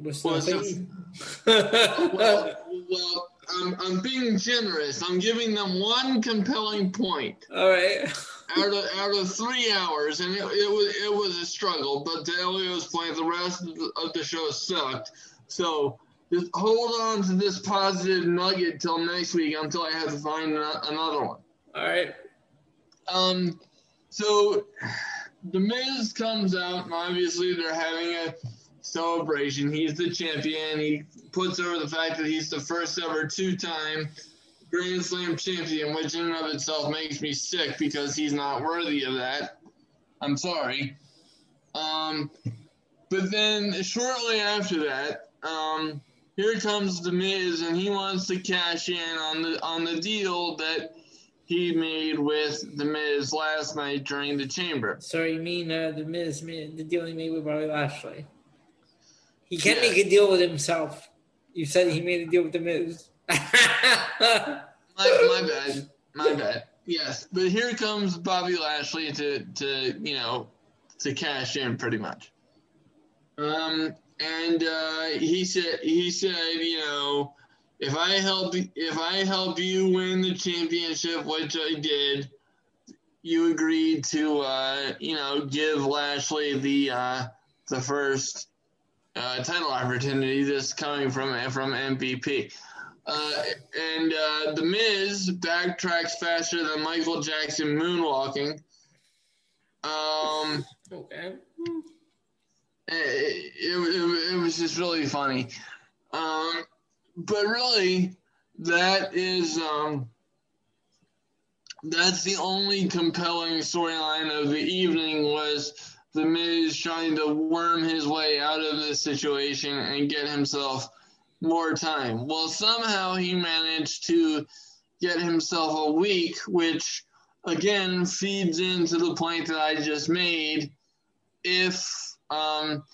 was nothing. well, well I'm, I'm being generous. I'm giving them one compelling point. All right. out of out of three hours, and it, it was it was a struggle. But to Elio's point, the rest of the, of the show sucked. So just hold on to this positive nugget till next week until I have to find another one. All right. Um, so the Miz comes out, and obviously they're having a celebration. He's the champion. He puts over the fact that he's the first ever two-time Grand Slam champion, which in and of itself makes me sick because he's not worthy of that. I'm sorry. Um, but then shortly after that, um, here comes the Miz, and he wants to cash in on the on the deal that he made with the Miz last night during the Chamber. So you mean uh, the Miz, the deal he made with Bobby Lashley? He can't yeah. make a deal with himself. You said he made a deal with the Miz. my, my bad. My bad. Yes, but here comes Bobby Lashley to to you know to cash in pretty much. Um, and uh, he said he said you know if I help if I help you win the championship, which I did, you agreed to uh, you know give Lashley the uh, the first uh, title opportunity this coming from from MVP. Uh, and uh, the Miz backtracks faster than Michael Jackson moonwalking. Um, okay. It, it, it, it was just really funny. Um, but really, that is um, that's the only compelling storyline of the evening was the Miz trying to worm his way out of this situation and get himself more time. Well, somehow he managed to get himself a week, which again feeds into the point that I just made. If um,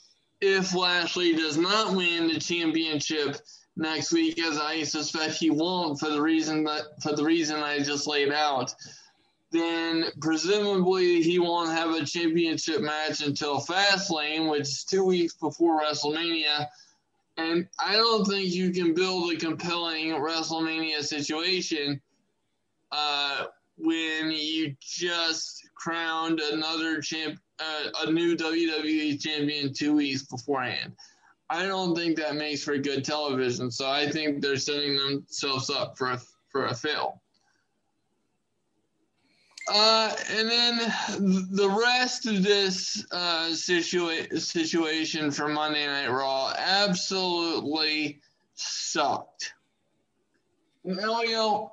if Lashley does not win the championship next week, as I suspect he won't for the reason that for the reason I just laid out, then presumably he won't have a championship match until Fastlane, which is two weeks before WrestleMania. And I don't think you can build a compelling WrestleMania situation uh, when you just crowned another champ, uh, a new WWE champion two weeks beforehand. I don't think that makes for good television. So I think they're setting themselves up for a, for a fail. Uh, and then the rest of this uh, situa- situation for Monday Night Raw absolutely sucked. Elio,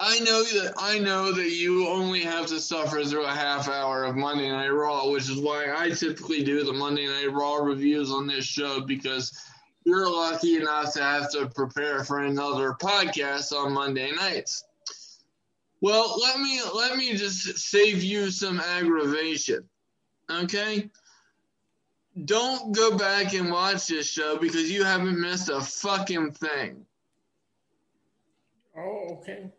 I know that I know that you only have to suffer through a half hour of Monday Night Raw, which is why I typically do the Monday Night Raw reviews on this show because you're lucky enough to have to prepare for another podcast on Monday nights. Well, let me let me just save you some aggravation. Okay? Don't go back and watch this show because you haven't missed a fucking thing. Oh, okay.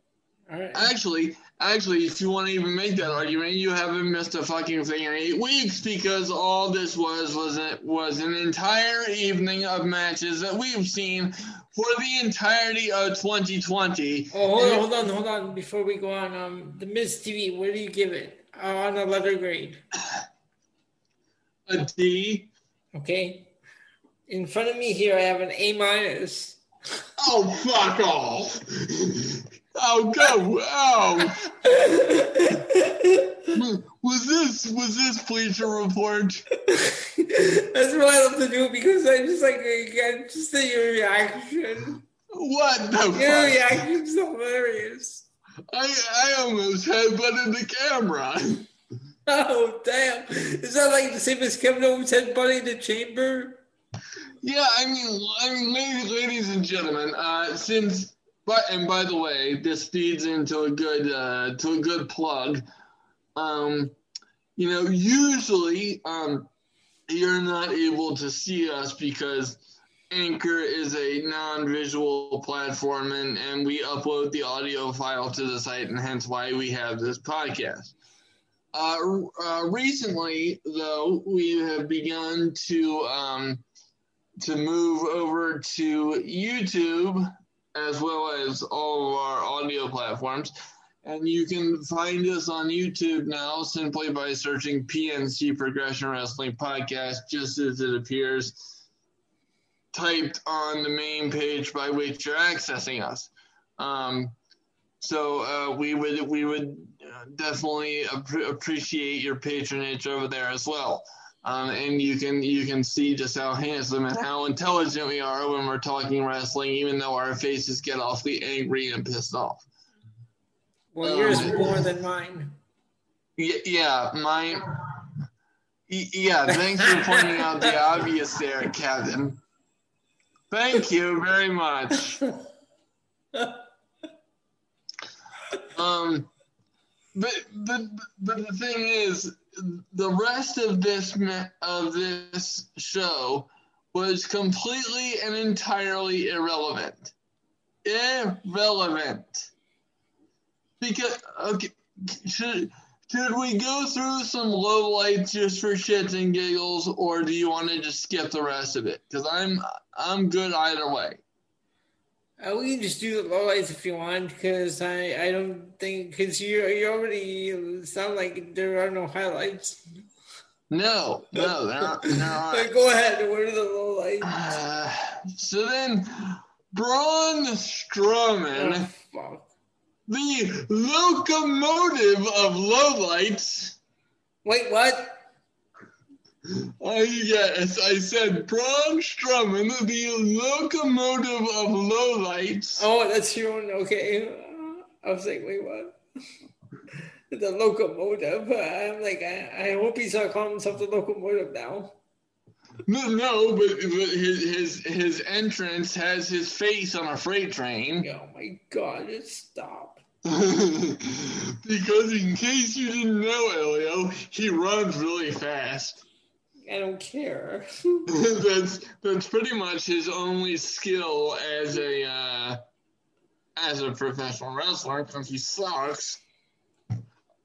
All right. Actually, actually, if you want to even make that argument, you haven't missed a fucking thing in eight weeks because all this was was it was an entire evening of matches that we've seen for the entirety of 2020. Oh, hold on, hold on, hold on. Before we go on, um, the Miz TV, where do you give it uh, on a letter grade? A D. Okay. In front of me here, I have an A minus. Oh, fuck off. Oh, go! Oh! was this was this Bleacher Report? That's what I love to do because I just like again just see your reaction. What the Your fuck? reaction's hilarious. I I almost headbutted the camera. Oh damn! Is that like the same as Kevin Owens headbutting the chamber? Yeah, I mean, I mean, ladies, ladies and gentlemen, uh, since but and by the way, this feeds into a good uh, to a good plug. Um, you know, usually um, you're not able to see us because Anchor is a non-visual platform, and and we upload the audio file to the site, and hence why we have this podcast. Uh, uh, recently, though, we have begun to um, to move over to YouTube as well as all of our audio platforms. And you can find us on YouTube now simply by searching PNC Progression Wrestling Podcast, just as it appears typed on the main page by which you're accessing us. Um, so uh, we would we would uh, definitely ap- appreciate your patronage over there as well. Um, and you can you can see just how handsome and how intelligent we are when we're talking wrestling, even though our faces get awfully angry and pissed off. Well, yours um, more than mine. Yeah, mine. Yeah, thanks for pointing out the obvious there, Kevin. Thank you very much. um, but but but the thing is, the rest of this of this show was completely and entirely irrelevant. Irrelevant. Because okay, should should we go through some lowlights just for shits and giggles, or do you want to just skip the rest of it? Because I'm I'm good either way. Uh, we can just do the lowlights if you want, because I, I don't think because you you already sound like there are no highlights. No, no, they're not. Go ahead. What are the lowlights? Uh, so then, Braun Strowman, oh, the locomotive of lowlights. Wait, what? I yes, I said Braun Strowman, the locomotive of lowlights. Oh, that's your own. Okay, I was like, wait, what? the locomotive. I'm like, I, I hope he's not calling himself the locomotive now. No, no, but, but his his his entrance has his face on a freight train. Oh my god! Just stop. because in case you didn't know, Elio, he runs really fast. I don't care. that's that's pretty much his only skill as a uh, as a professional wrestler because he sucks.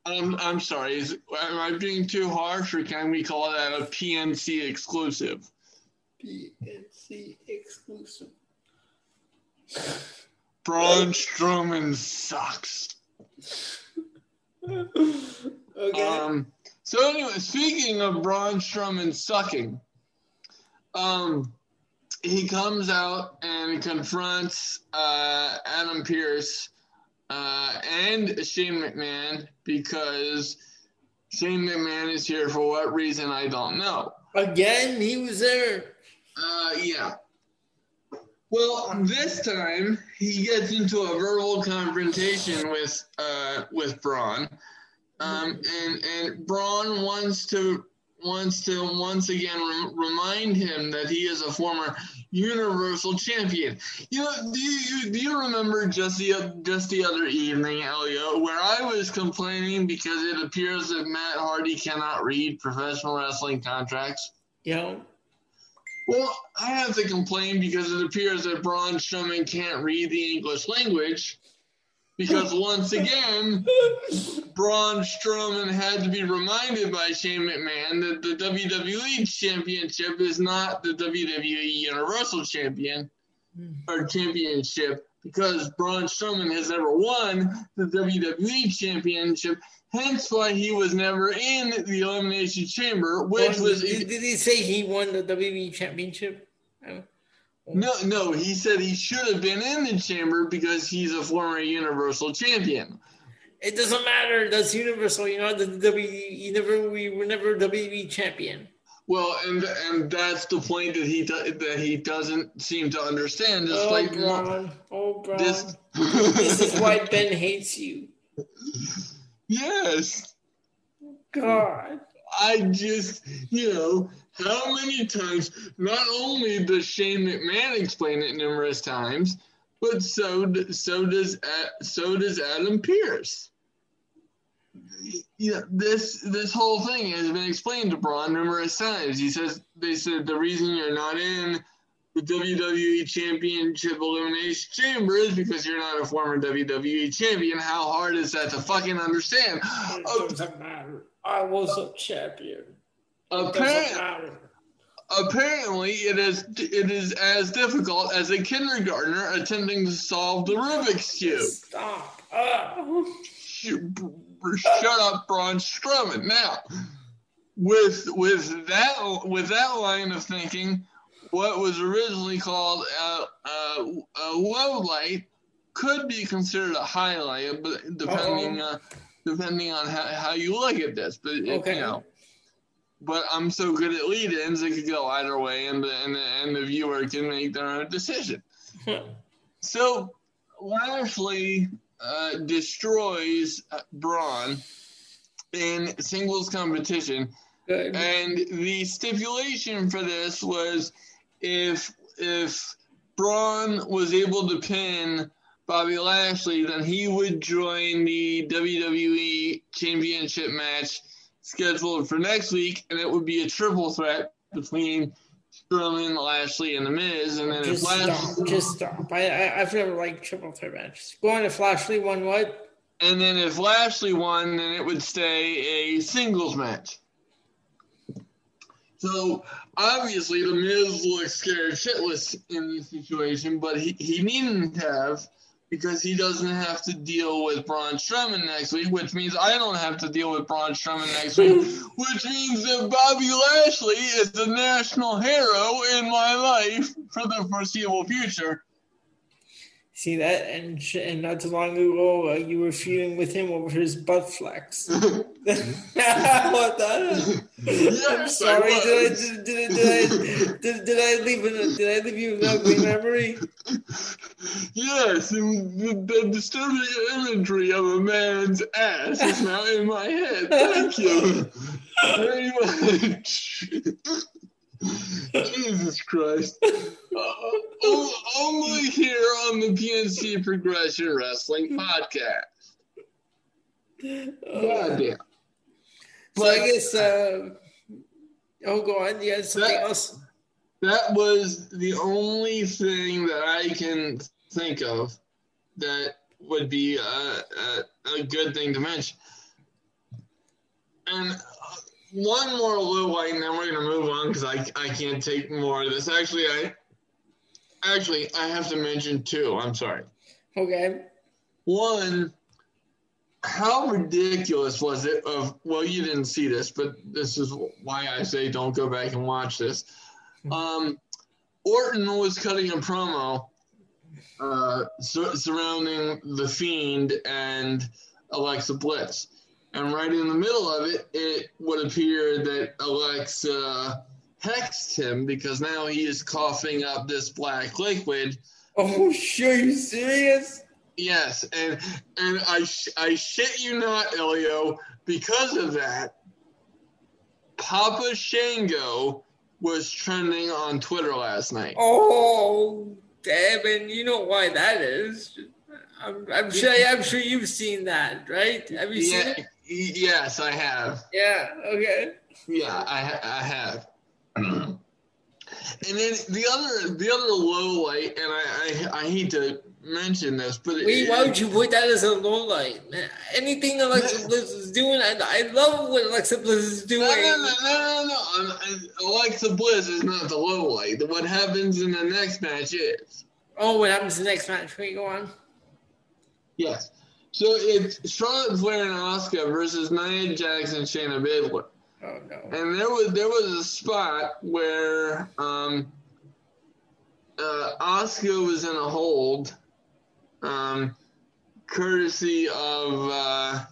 I'm I'm sorry. Is, am I being too harsh, or can we call that a PNC exclusive? PNC exclusive. Braun Strowman sucks. okay. Um, so anyway, speaking of Braun Strowman sucking, um, he comes out and confronts uh, Adam Pearce uh, and Shane McMahon because Shane McMahon is here for what reason I don't know. Again, he was there. Uh, yeah. Well, this time he gets into a verbal confrontation with uh, with Braun um, and and Braun wants to wants to once again remind him that he is a former Universal Champion. You know, do you do you remember just the just the other evening, Elio, where I was complaining because it appears that Matt Hardy cannot read professional wrestling contracts? Yeah. Well, I have to complain because it appears that Braun Strowman can't read the English language because once again, Braun Strowman had to be reminded by Shane McMahon that the WWE Championship is not the WWE Universal Champion hmm. or Championship because Braun Strowman has never won the WWE Championship. Hence, why he was never in the Elimination Chamber, which well, was. Did, did he say he won the WWE Championship? No, no, he said he should have been in the chamber because he's a former Universal Champion. It doesn't matter. That's Universal. You know, the WWE. You never. We were never WWE champion. Well, and and that's the point that he do, that he doesn't seem to understand. Just oh, like Braun. Oh, Braun. This, this is why Ben hates you. Yes. God. I just, you know, how many times, not only does Shane McMahon explain it numerous times, but so so does so does Adam Pearce. Yeah, this this whole thing has been explained to Braun numerous times. He says they said the reason you're not in the WWE Championship Elimination Chamber is because you're not a former WWE champion. How hard is that to fucking understand? It oh, doesn't matter. I was a champion. Apparently, apparently, it is it is as difficult as a kindergartner attempting to solve the Rubik's cube. Stop! Uh. Shut up, Braun Strowman. Now, with with that with that line of thinking, what was originally called a, a, a low light could be considered a highlight, but depending uh, depending on how, how you look at this. But it, Okay. you know, but I'm so good at lead-ins, it could go either way, and the and the, and the viewer can make their own decision. So Lashley uh, destroys uh, Braun in singles competition, Good. and the stipulation for this was if if Braun was able to pin Bobby Lashley, then he would join the WWE Championship match scheduled for next week, and it would be a triple threat between Strowman, Lashley, and The Miz. And then if Just Lashley, stop. Just stop. I, I I've never liked triple threat matches. Go on if Lashley won what? and then if Lashley won, then it would stay a singles match. So obviously, the Miz looks scared shitless in this situation, but he, he needn't have because he doesn't have to deal with Braun Strowman next week, which means I don't have to deal with Braun Strowman next week, which means that Bobby Lashley is the national hero in my life for the foreseeable future. See that? And and not too long ago, uh, you were feuding with him over his butt flex. what the? I'm Yes, I sorry. Did I did, did, did I did, did I leave an, did I leave you an ugly memory? Yes, and the, the disturbing imagery of a man's ass is now in my head. Thank you very much. Jesus Christ. Uh, only here on the PNC Progression Wrestling Podcast. God damn. So I guess. Uh, oh, go on. You had something That- else. That was the only thing that I can think of that would be a, a, a good thing to mention. And one more low White, and then we're gonna move on because I, I can't take more of this. Actually, I actually I have to mention two. I'm sorry. Okay. One, how ridiculous was it? Of well, you didn't see this, but this is why I say don't go back and watch this. Um, Orton was cutting a promo uh, sur- surrounding the Fiend and Alexa Bliss, and right in the middle of it, it would appear that Alexa hexed him because now he is coughing up this black liquid. Oh, sure. You serious? Yes, and and I sh- I shit you not, Elio. Because of that, Papa Shango was trending on Twitter last night. Oh, damn! And you know why that is? I'm, I'm sure. I'm sure you've seen that, right? Have you seen it? Yes, I have. Yeah. Okay. Yeah, I I have. and then the other the other low light, and I I, I hate to mention this, but it- Wait, why would you put that as a low light? Man, anything Alexa Bliss is doing, I, I love what Alexa Bliss is doing. No, no, no, no, no, no. I- Alexa Bliss is not the low light. What happens in the next match is. Oh, what happens in the next match? Wait, go on. Yes. So it's Charlotte Flair and Asuka versus Nia Jax and Shayna Baszler. Oh no. And there was there was a spot where um uh Asuka was in a hold um courtesy of uh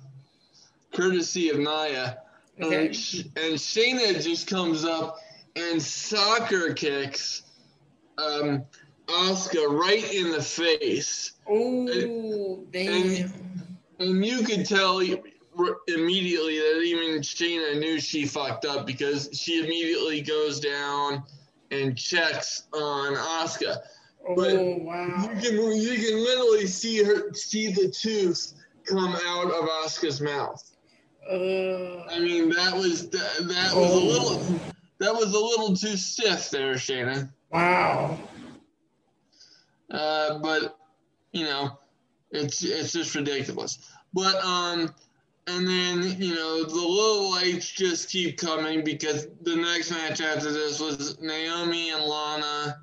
courtesy of Nia Okay. and, Sh- and Shayna just comes up and soccer kicks um Asuka right in the face. Oh, damn. And you could tell immediately that even Shayna knew she fucked up because she immediately goes down and checks on Asuka. but- Oh, You can you can literally see her see the tooth come out of Asuka's mouth. Uh, I mean that was that, that was a little that was a little too stiff there, Shayna. wow. Uh, but you know, it's it's just ridiculous. But um, and then you know the low lights just keep coming because the next match after this was Naomi and Lana.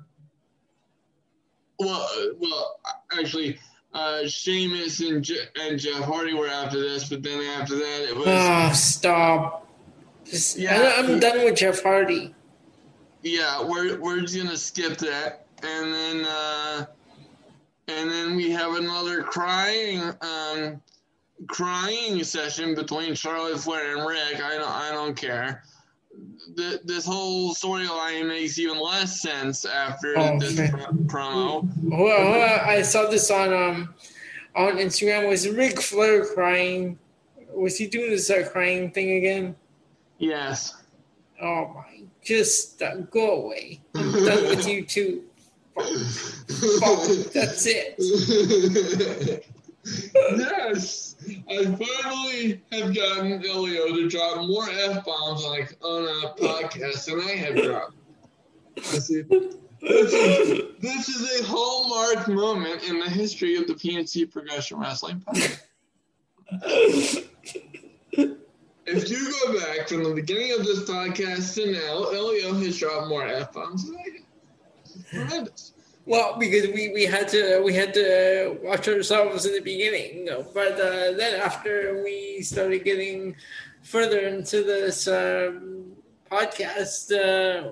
Well, well, actually, uh, Sheamus and Je- and Jeff Hardy were after this, but then after that it was Ah, stop. Just, Yeah. I'm done with Jeff Hardy. yeah, we're we're just gonna skip that, and then uh, and then we have another crying um, crying session between Charlotte Flair and Ric. I don't I don't care. Th- this whole storyline makes even less sense after Oh, this man. promo. Well, well, I saw this on um on Instagram. Was Ric Flair crying? Was he doing this uh, crying thing again? Yes. Oh my! Just uh, go away. I'm done with you too. That's it. yes, I finally have gotten Elio to drop more f bombs a, on a podcast than I have dropped. This is, this, is, this is a hallmark moment in the history of the PNC Progression Wrestling podcast. If you go back from the beginning of this podcast to now, Elio has dropped more f bombs than I have. Tremendous. Well, because we, we had to we had to watch ourselves in the beginning, but uh, then after we started getting further into this um, podcast, uh,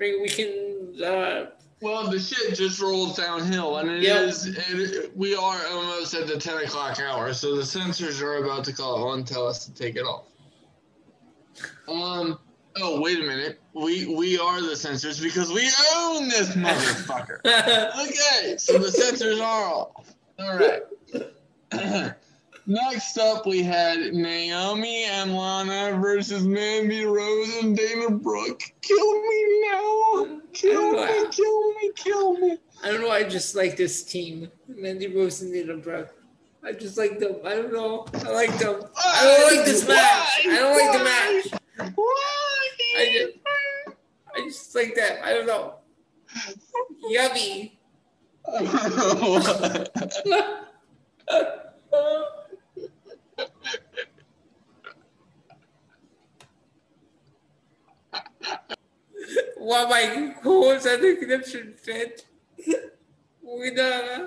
we can. Uh, Well, the shit just rolls downhill, and it Yep. is. It, we are almost at the ten o'clock hour, so the censors are about to call and tell us to take it off. Um. Oh, wait a minute. We we are the censors because we own this motherfucker. okay, so the censors are off. All right. Next up, we had Naomi and Lana versus Mandy Rose and Dana Brooke. Kill me now! Kill me! Kill me! Kill me! I don't know. I just like this team, Mandy Rose and Dana Brooke. I just like them. I don't know. I like them. I don't like this match. I don't like the match. Why? I just, I just like that. I don't know. Yummy. Why my horse at the connection fit? With uh,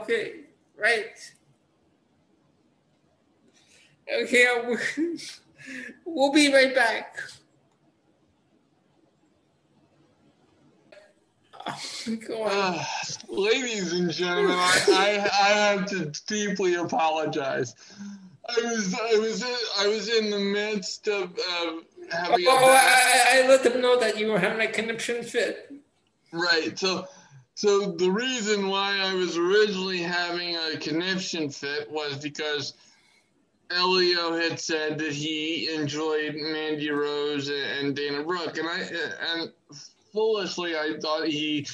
okay, right. Okay, I'll- we'll be right back. Ah, ladies and gentlemen, I, I, I have to deeply apologize. I was I was in, I was in the midst of uh, having a Oh, bad- I, I- I let them know that you were having a connection fit. Right. So, so the reason why I was originally having a conniption fit was because Elio had said that he enjoyed Mandy Rose and Dana Brooke, and I and foolishly I thought he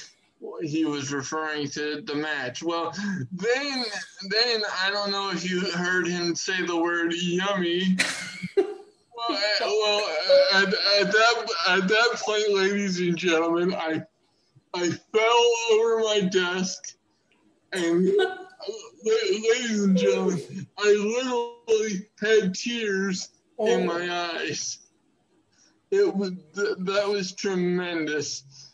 he was referring to the match. Well, then then I don't know if you heard him say the word yummy. Well, uh, well, uh, at, at that at that point, ladies and gentlemen, I I fell over my desk, and uh, ladies and gentlemen, I literally had tears in my eyes. It was th- that was tremendous.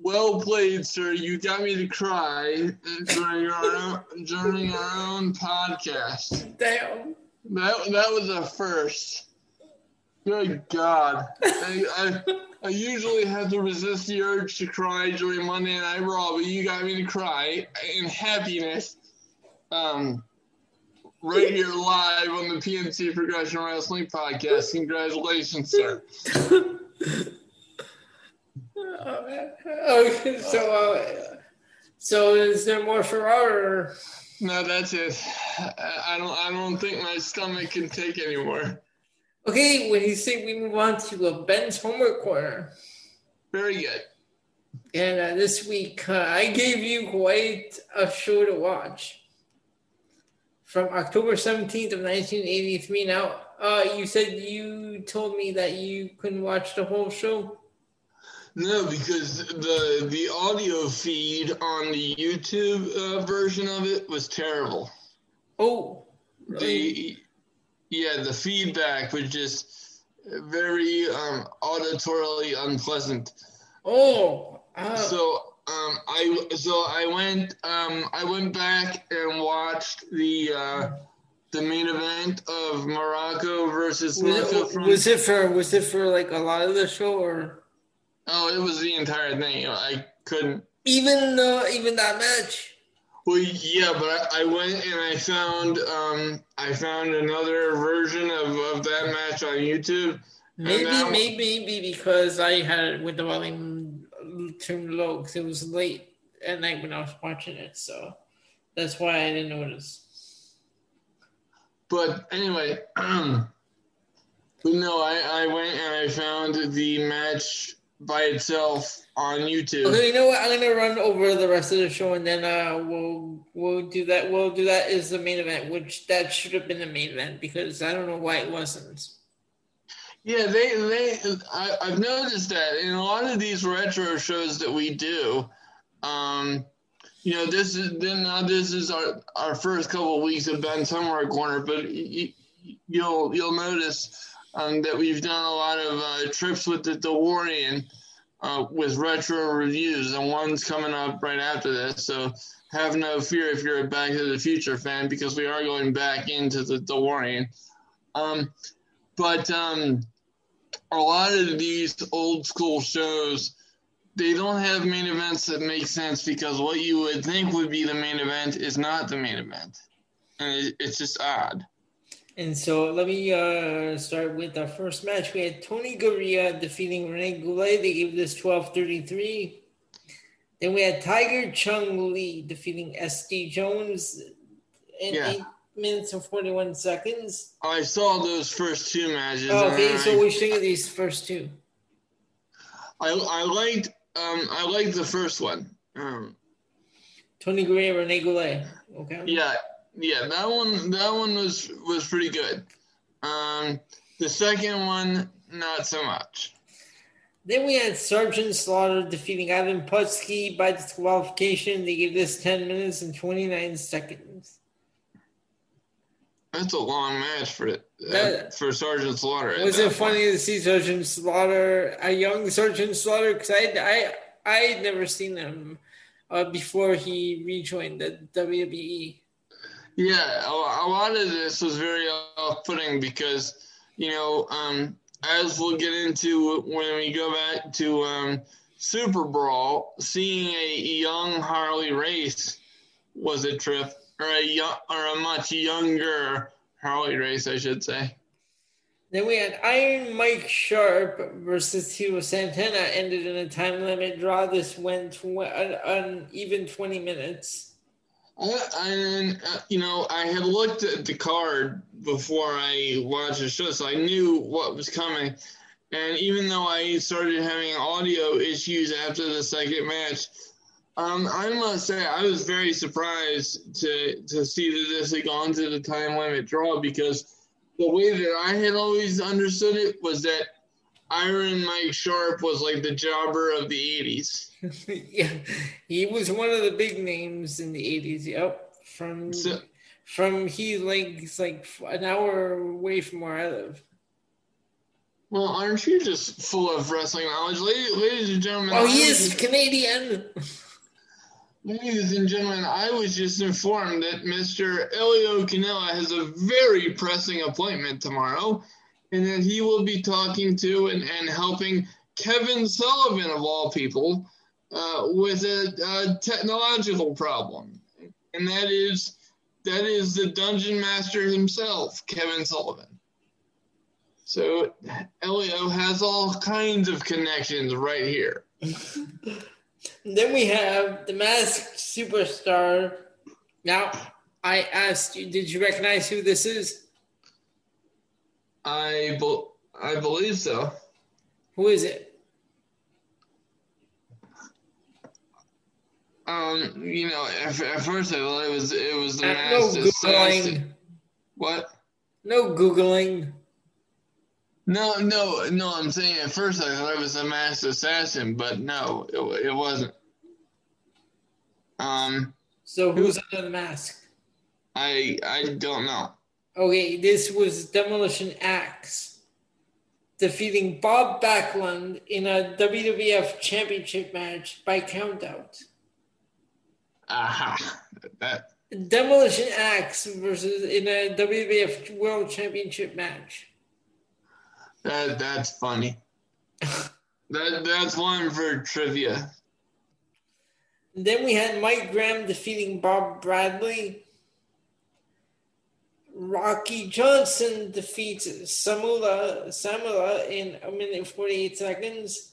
Well played, sir. You got me to cry during our own, during our own podcast. Damn. That that was a first. Good God. I, I, I usually have to resist the urge to cry during Monday Night Raw, but you got me to cry in happiness. Um, right here live on the PNC Progression Wrestling Podcast. Congratulations, sir. Okay, so uh, so is there more for our? No, that's it. I, I don't I don't think my stomach can take anymore. Okay, when you say we move on to a Ben's homework corner, Very good. and uh, this week uh, I gave you quite a show to watch. From October seventeenth of nineteen eighty three. Now, uh, you said you told me that you couldn't watch the whole show. No, because the the audio feed on the YouTube uh, version of it was terrible. Oh, really? The yeah, the feedback was just very um, auditorily unpleasant. oh, uh, So um, I so I went um, I went back and watched the uh, the main event of Muraco versus was Marco it, from was it for was it for like a lot of the show or? Oh, it was the entire thing. I couldn't. Even uh, even that match. Well, yeah, but I, I went and I found um I found another version of, of that match on YouTube. Maybe maybe maybe because I had it with the volume turned low because it was late at night when I was watching it, so that's why I didn't notice. But anyway, um, but no, I, I went and I found the match by itself on YouTube. Okay, you know what? I'm gonna run over the rest of the show and then uh, we'll we'll do that. We'll do that as the main event, which that should have been the main event because I don't know why it wasn't. Yeah, they they I, I've noticed that in a lot of these retro shows that we do, um, you know, this is then now this is our our first couple of weeks of Ben's Homework Corner, but you, you'll you'll notice um, that we've done a lot of uh, trips with the DeLorean uh, with retro reviews, and one's coming up right after this. So have no fear if you're a Back to the Future fan, because we are going back into the DeLorean. Um, but um, a lot of these old school shows, they don't have main events that make sense because what you would think would be the main event is not the main event, and it, it's just odd. And so let me uh, start with our first match. We had Tony Garea defeating Rene Goulet. They gave this 12 33. Then we had Tiger Chung Lee defeating SD Jones in yeah. 8 minutes and 41 seconds. I saw those first two matches. Oh, okay, so we think of these first two. I, I liked um I liked the first one. Um, Tony Garea, Rene Goulet. Okay. Yeah, yeah, that one that one was was pretty good. Um, the second one, not so much. Then we had Sergeant Slaughter defeating Ivan Putski by disqualification. They gave this 10 minutes and 29 seconds. That's a long match for uh, for Sergeant Slaughter. Was it funny to see Sergeant Slaughter, a young Sergeant Slaughter? Because I, I, I had never seen him uh, before he rejoined the WWE. Yeah, a, lot of this was very off-putting because, you know, um, as we'll get into when we go back to um, Super Brawl, seeing a young Harley Race was a trip, or a young, or a much younger Harley Race, I should say. Then we had Iron Mike Sharpe versus Tito Santana ended in a time limit draw. This went to an even 20 minutes. I, uh, you know, I had looked at the card before I watched the show, so I knew what was coming. And even though I started having audio issues after the second match, um, I must say I was very surprised to to see that this had gone to the time limit draw because the way that I had always understood it was that Iron Mike Sharpe was like the jobber of the '80s. yeah, he was one of the big names in the '80s. Yep, from so, from he like like an hour away from where I live. Well, aren't you just full of wrestling knowledge, ladies, ladies and gentlemen? Oh, he is Canadian. Ladies and gentlemen, I was just informed that Mr. Elio Canella has a very pressing appointment tomorrow, and that he will be talking to and, and helping Kevin Sullivan, of all people, uh, with a, a, technological problem, and that is that is the dungeon master himself, Kevin Sullivan. So Elio has all kinds of connections right here. then we have the masked superstar. Now, I asked you, did you recognize who this is? I be- I believe so. Who is it? Um, you know, at, at, first I thought it was it was the uh, masked no assassin. What? No googling. No, no, no. I'm saying at first I thought it was a masked assassin, but no, it, it wasn't. Um. So who's under the mask? I I don't know. Okay, this was Demolition Axe defeating Bob Backlund in a WWF Championship match by countout. Aha. That. Demolition Axe versus in a WWF World Championship match. That that's funny. That that's one for trivia. Then we had Mike Graham defeating Bob Bradley. Rocky Johnson defeats Samula Samula in a minute 48 seconds.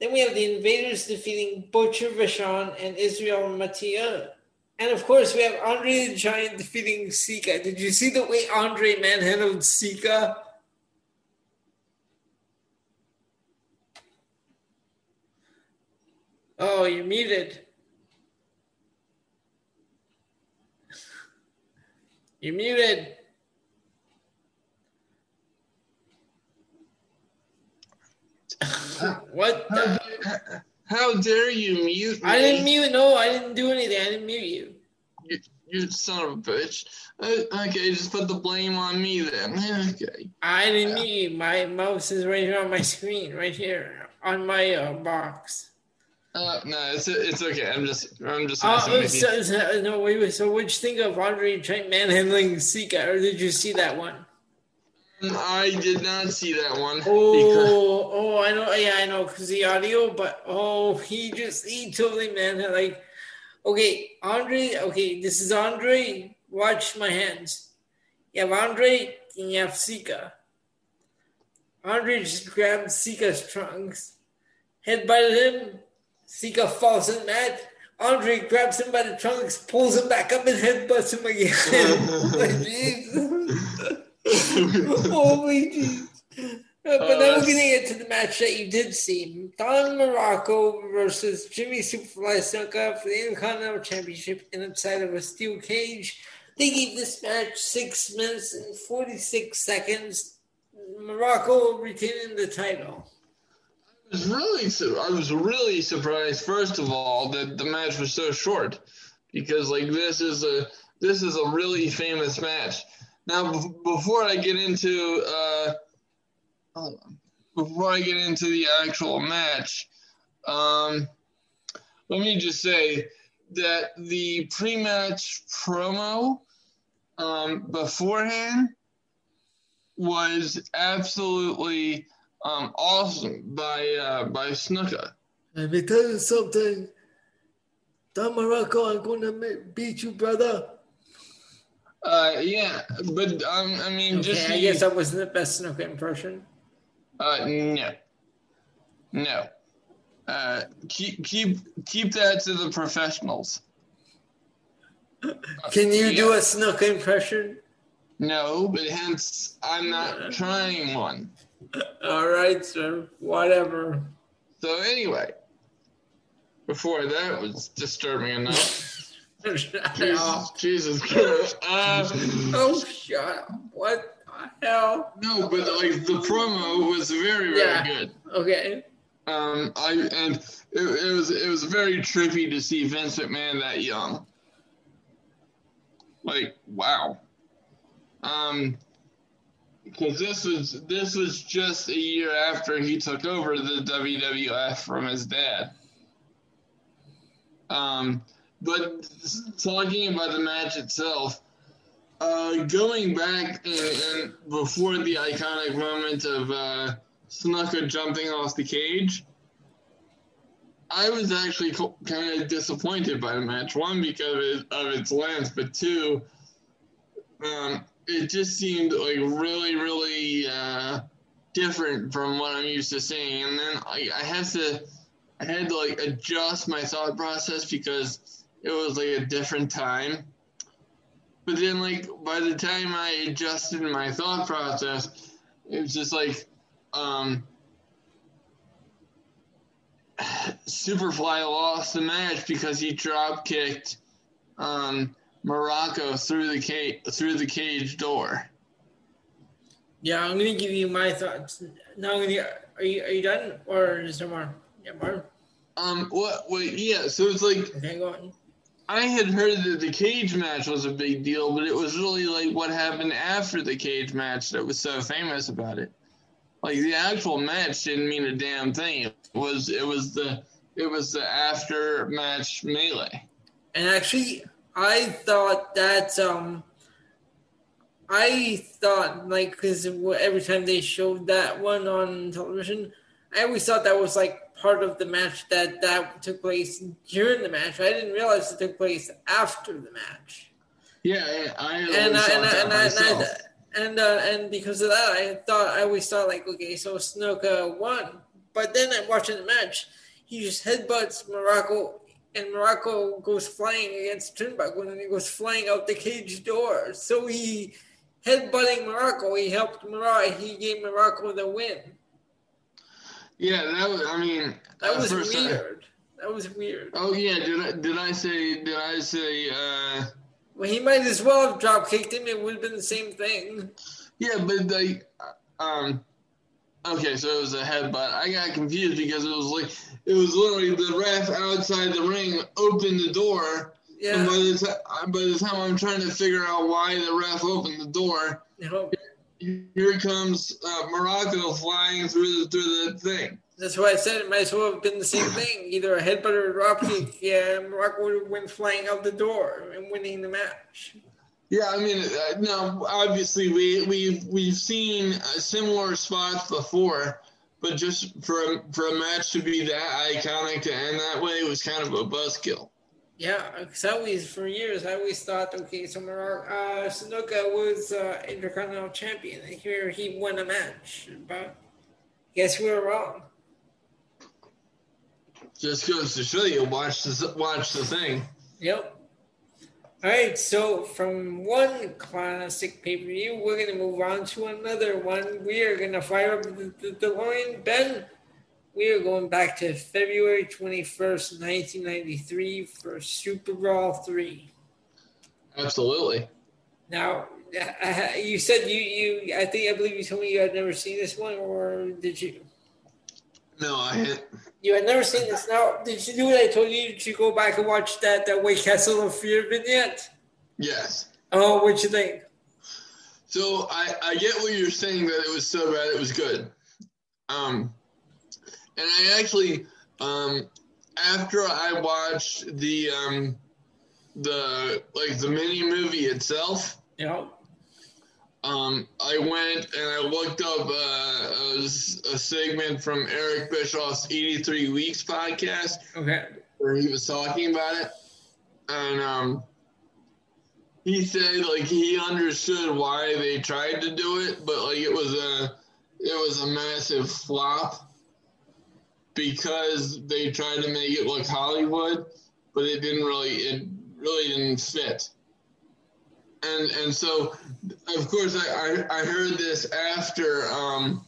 Then we have the Invaders defeating Butcher Vachon and Israel Matia. And of course, we have Andre the Giant defeating Sika. Did you see the way Andre manhandled Sika? Oh, you're muted. You're muted. what? The? How dare you mute me? I didn't mute. No, I didn't do anything. I didn't mute you. You, you son of a bitch. Uh, okay, just put the blame on me then. Okay. I didn't mute you. My mouse is right here on my screen, right here on my uh, box. Uh, no, it's it's okay. I'm just I'm just. Uh, so, so, no, wait. So, what'd you think of Andre Trent manhandling Sika, or did you see that one? I did not see that one. Oh, oh, I know. Yeah, I know because the audio, but oh, he just he totally man like. Okay, Andre. Okay, this is Andre. Watch my hands. You have Andre and you have Sika. Andre just grabbed Sika's trunks, headbutted him. Sika falls in the mat. Andre grabs him by the trunks, pulls him back up, and headbutts him again. like, Jesus. Holy jeez. But uh, then we're getting into the match that you did see. Don Muraco versus Jimmy Superfly Snuka for the Intercontinental Championship inside of a steel cage. They gave this match six minutes and 46 seconds. Muraco retaining the title. Was really, I was really surprised. First of all, that the match was so short, because like this is a this is a really famous match. Now, before I get into uh, before I get into the actual match, um, let me just say that the pre-match promo um, beforehand was absolutely um, awesome by uh, by Snuka. Let me tell you something. Don Muraco, I'm gonna beat you, brother. Uh, yeah, but um, I mean, okay, just I guess that wasn't the best Snuka impression. Uh, no, no. Uh, keep keep keep that to the professionals. Can you uh, do a Snuka impression? No, but hence I'm not trying one. All right, sir. Whatever. So anyway, before that was disturbing enough. Jesus, Jesus Christ. Uh, oh, shut up. What the hell? No, but like the promo was very, very yeah. good. Okay. Um, I and it, it was it was very trippy to see Vince McMahon that young. Like, wow. Um, because this was this was just a year after he took over the WWF from his dad. Um, but talking about the match itself, uh, going back and, and, before the iconic moment of uh, Snuka jumping off the cage, I was actually kind of disappointed by the match. One, because of, of its length, but two, um, it just seemed like really, really uh, different from what I'm used to seeing. And then I, I had to, I had to like adjust my thought process because it was like a different time. But then, like, by the time I adjusted my thought process, it was just like, um, Superfly lost the match because he drop kicked um, Muraco through the cage through the cage door. Yeah, I'm gonna give you my thoughts. Now, I'm gonna, are you are you done or is there more? Yeah, more. Um. What? Wait. Yeah. So it's like. Okay, go on. I had heard that the cage match was a big deal, but it was really like what happened after the cage match that was so famous about it. Like the actual match didn't mean a damn thing. It was it was the it was the after match melee. And actually, I thought that um, I thought like because every time they showed that one on television, I always thought that was like part of the match that that took place during the match. I didn't realize it took place after the match. Yeah, I and and, I, and, I, and, I, and, and, uh, and because of that, I thought I always thought like, okay, so Snuka won, but then I'm watching the match, he just headbutts Muraco, and Muraco goes flying against Turnbuckle, and he goes flying out the cage door. So he headbutting Muraco, he helped Muraco, he gave Muraco the win. yeah, that was. I mean, That was first I- weird. That was weird. oh yeah, did I did I say did I say? uh Well, he might as well have drop kicked him. It would have been the same thing. Yeah, but like, um, okay, so it was a headbutt. I got confused because it was like it was literally the ref outside the ring opened the door, and by Yeah. the time by the time I'm trying to figure out why the ref opened the door, No, here comes uh, Muraco flying through the through the thing. that's why I said it might as well have been the same thing. Either a headbutt or a drop kick. Yeah, Muraco would have went flying out the door and winning the match. Yeah, I mean, uh, no, obviously we we've we've seen uh, similar spots before, but just for a, for a match to be that iconic to end that way was kind of a buzzkill. Yeah, because I always, for years, I always thought, okay, so Muraco, uh, Snuka was uh, Intercontinental Champion, and here he won a match. But guess we were wrong. Just goes to show you, watch the watch the thing. Yep. All right, so from one classic pay per view, we're going to move on to another one. We are going to fire up the, the DeLorean. Ben, we are going back to February 21st, 1993 for Super Brawl 3. Absolutely. Now, uh, you said you, you, I think, I believe you told me you had never seen this one, or did you? No, I had, You had never seen this. Now, did you do what I told you? Did you go back and watch that, that White Castle of Fear vignette? yes. Oh, what'd you think? So I I get what you're saying that it was so bad it was good. Um, and I actually um after I watched the um the like the mini movie itself. You know? Um, I went and I looked up uh, a, a segment from Eric Bischoff's 83 Weeks podcast Okay. where he was talking about it, and um, he said like he understood why they tried to do it, but like it was a it was a massive flop because they tried to make it look Hollywood, but it didn't really it really didn't fit. And and so of course I, I, I heard this after um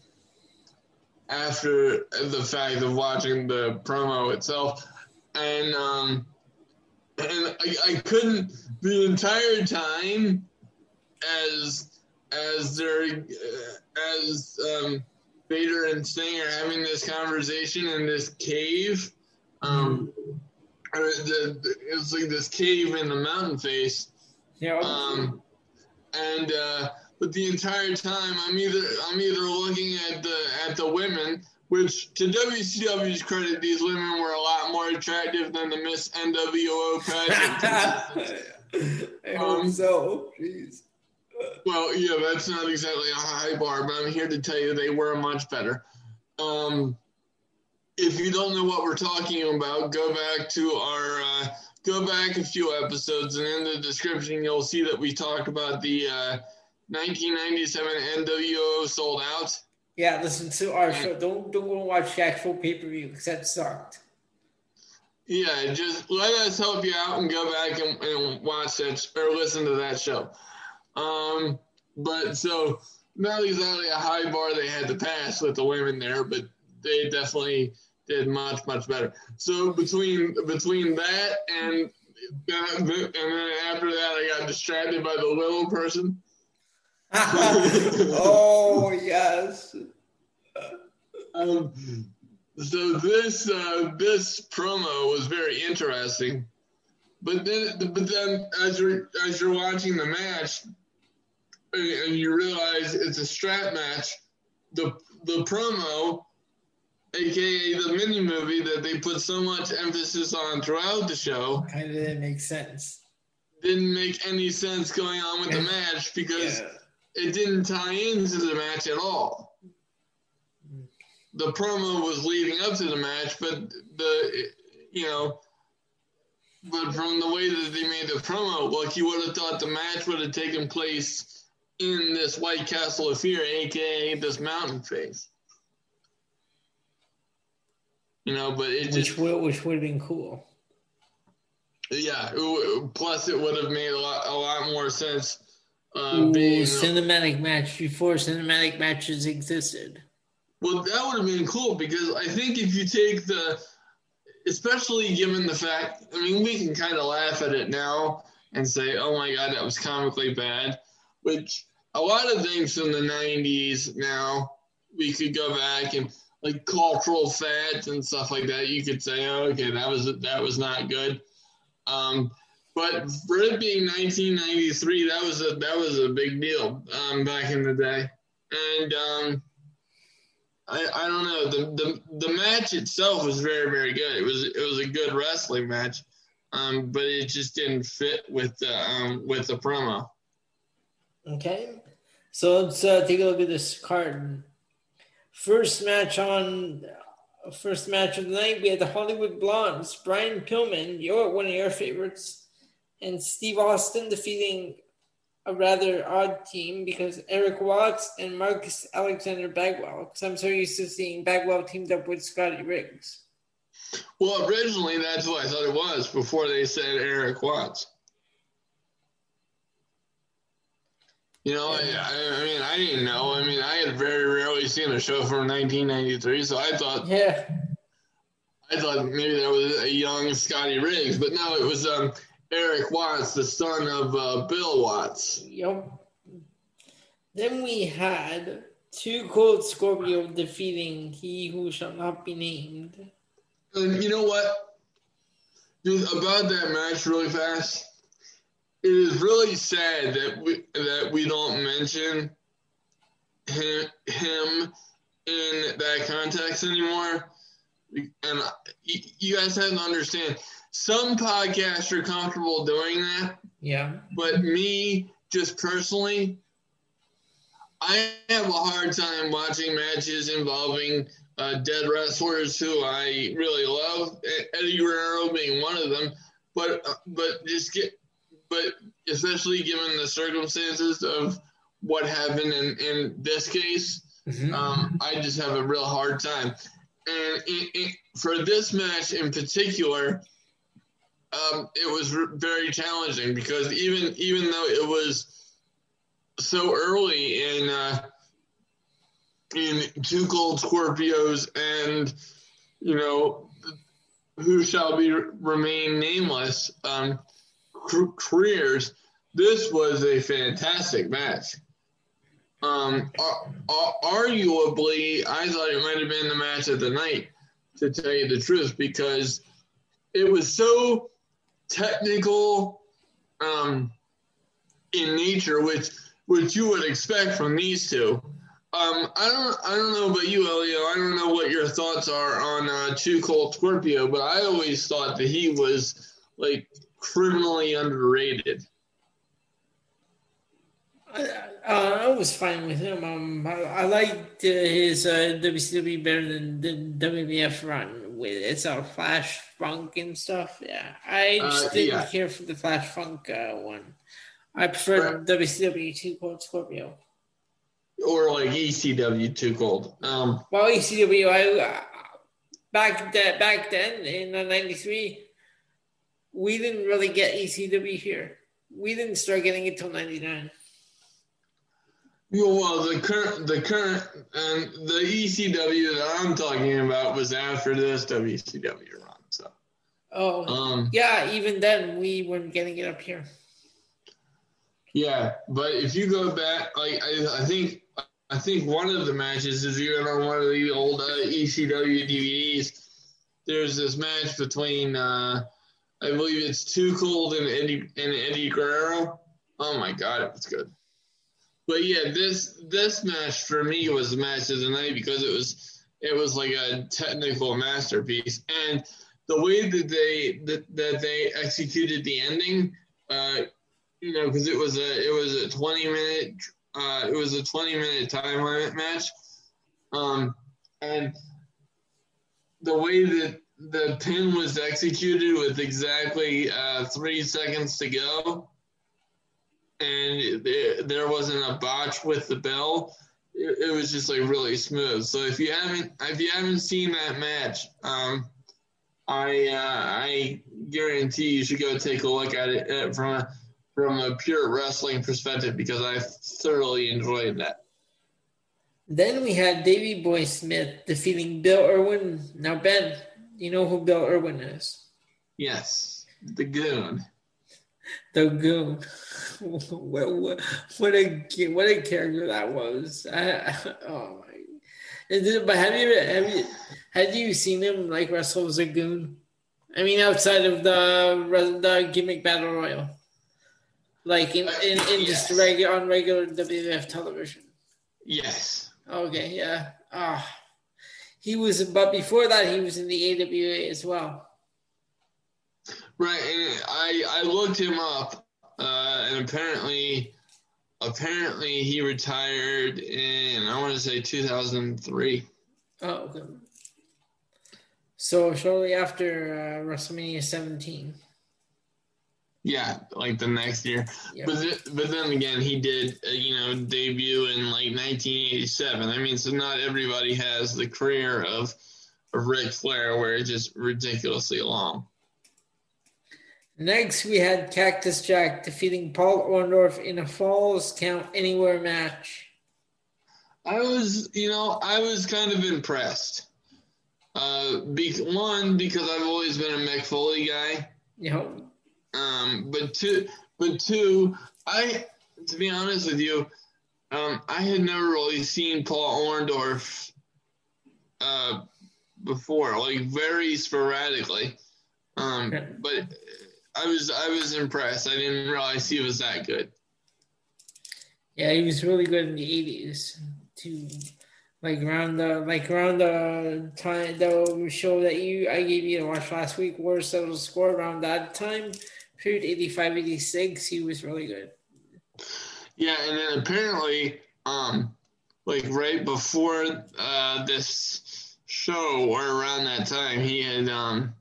after the fact of watching the promo itself. And um and I, I couldn't the entire time as as they're uh, as um Vader and Sting are having this conversation in this cave um or the, the, it's like this cave in the mountain face Yeah. um, and uh, but the entire time I'm either I'm either looking at the at the women, which to WCW's credit, these women were a lot more attractive than the Miss NWO pageant. I hope Um, so. Jeez. well, yeah, that's not exactly a high bar, but I'm here to tell you they were much better. Um, if you don't know what we're talking about, go back to our uh, go back a few episodes, and in the description you'll see that we talked about the uh, 1997 NWO sold out. Yeah, listen to our show. Don't don't go watch the actual pay per view because that sucked. Yeah, just let us help you out and go back and, and watch that or listen to that show. Um, but so not exactly a high bar they had to pass with the women there, but they definitely did much much better. So between between that and that, and then after that, I got distracted by the little person. oh yes. Um, so this uh, this promo was very interesting, but then but then as you're as you're watching the match, and, and you realize it's a strap match, the the promo, aka the mini movie that they put so much emphasis on throughout the show, Kind of didn't make sense. didn't make any sense going on with the match because Yeah. it didn't tie into the match at all. the promo was leading up to the match, but the you know, but from the way that they made the promo, like you would have thought the match would have taken place in this White Castle of Fear, aka this mountain face. You know, but it which just would, which would have been cool. yeah. plus, it would have made a lot a lot more sense. Uh, Ooh, being cinematic match before cinematic matches existed. Well, that would have been cool because I think if you take the, especially given the fact, I mean, we can kind of laugh at it now and say, oh my God, that was comically bad, which a lot of things from the 90s now, we could go back and like cultural fads and stuff like that. You could say, oh, okay, that was, that was not good. Um, but for it being 1993, that was a, that was a big deal, um, back in the day. And, um, I, I don't know the, the the match itself was very very good. It was it was a good wrestling match, um, but it just didn't fit with the um, with the promo. Okay, so let's uh, take a look at this card. First match on first match of the night, we had the Hollywood Blondes, Brian Pillman, your one of your favorites, and Steve Austin defeating a rather odd team because Erik Watts and Marcus Alexander Bagwell. Because I'm so used to seeing Bagwell teamed up with Scotty Riggs. Well, originally that's what I thought it was before they said Erik Watts. You know, I, I, I mean, I didn't know. I mean, I had very rarely seen a show from 1993, so I thought Yeah. I thought maybe that was a young Scotty Riggs, but no, it was um, Erik Watts, the son of uh, Bill Watts. Yep. Then we had two Cold Scorpio defeating He Who Shall Not Be Named. And you know what? Just about that match, really fast. It is really sad that we that we don't mention him, him in that context anymore. And you, guys have to understand, some podcasts are comfortable doing that, Yeah. but me, just personally, I have a hard time watching matches involving uh, dead wrestlers who I really love. Eddie Guerrero being one of them, but uh, but just get but especially given the circumstances of what happened in in this case, Mhm. um, I just have a real hard time. And it, it, for this match in particular, um, it was r- very challenging because even even though it was so early in uh, in Two Cold Scorpios and you know who shall be remain nameless um, careers, this was a fantastic match. Um, ar- ar- arguably, I thought it might have been the match of the night, to tell you the truth, because it was so technical um, in nature, which which you would expect from these two. Um, I don't I don't know about you, Elio. I don't know what your thoughts are on uh, Two Cold Scorpio, but I always thought that he was like criminally underrated. I, uh, I was fine with him. Um, I, I liked uh, his uh, WCW better than the WWF run with it's a Flash Funk and stuff. Yeah, I just Uh, didn't yeah. care for the Flash Funk uh, one. I preferred WCW Two Cold Scorpio. Or like ECW Two Cold. Um, Well, ECW, I uh, back that back then in '93, we didn't really get ECW here. We didn't start getting it till '99. you know, well, the current, the current, and the ECW that I'm talking about was after this WCW run. So, Oh, um, yeah. Even then, we weren't getting it up here. yeah, but if you go back, like I, I think, I think one of the matches is even on one of the old uh, ECW DVDs. There's this match between, uh, I believe it's Too Cold and Eddie and Eddie Guerrero. Oh my God, it was good. But yeah, this this match for me was the match of the night because it was it was like a technical masterpiece, and the way that they that, that they executed the ending, uh, you know, because it was a it was a twenty minute uh, it was a twenty minute time limit match. Um, and the way that the pin was executed with exactly uh, three seconds to go, and there wasn't a botch with the bell. It, it, was just like really smooth. So if you haven't if you haven't seen that match, um, I uh, I guarantee you should go take a look at it uh, from a from a pure wrestling perspective because I thoroughly enjoyed that. Then we had Davey Boy Smith defeating Bill Irwin. Now Ben, you know who Bill Irwin is? Yes, the Goon. The Goon. what, what, what a what a character that was! I, oh my! It, but have you have you had you seen him like wrestle as a goon? I mean, outside of the the gimmick battle royal, like in in, in yes. just regular on regular WWF television. Yes. Okay. Yeah. Ah. Oh. He was, but before that, he was in the AWA as well. Right, and I I looked him up, uh, and apparently, apparently he retired in I want to say 2003. Oh, okay. So shortly after uh, WrestleMania 17. Yeah, like the next year. Yep. But th- but then again, he did uh, you know debut in like 1987. I mean, so not everybody has the career of of Ric Flair where it's just ridiculously long. Next, we had Cactus Jack defeating Paul Orndorff in a Falls Count Anywhere match. I was, you know, I was kind of impressed. Uh, be, one because I've always been a Mick Foley guy. Yeah. Um, but two, but two, I to be honest with you, um, I had never really seen Paul Orndorff uh, before, like very sporadically. Um, but I was I was impressed. I didn't realize he was that good. Yeah, he was really good in the eighties too. Like around the like around the time the show that you I gave you to watch last week, Worst Settled Score around that time period 85 86 he was really good. Yeah and then apparently um like right before uh this show or around that time he had um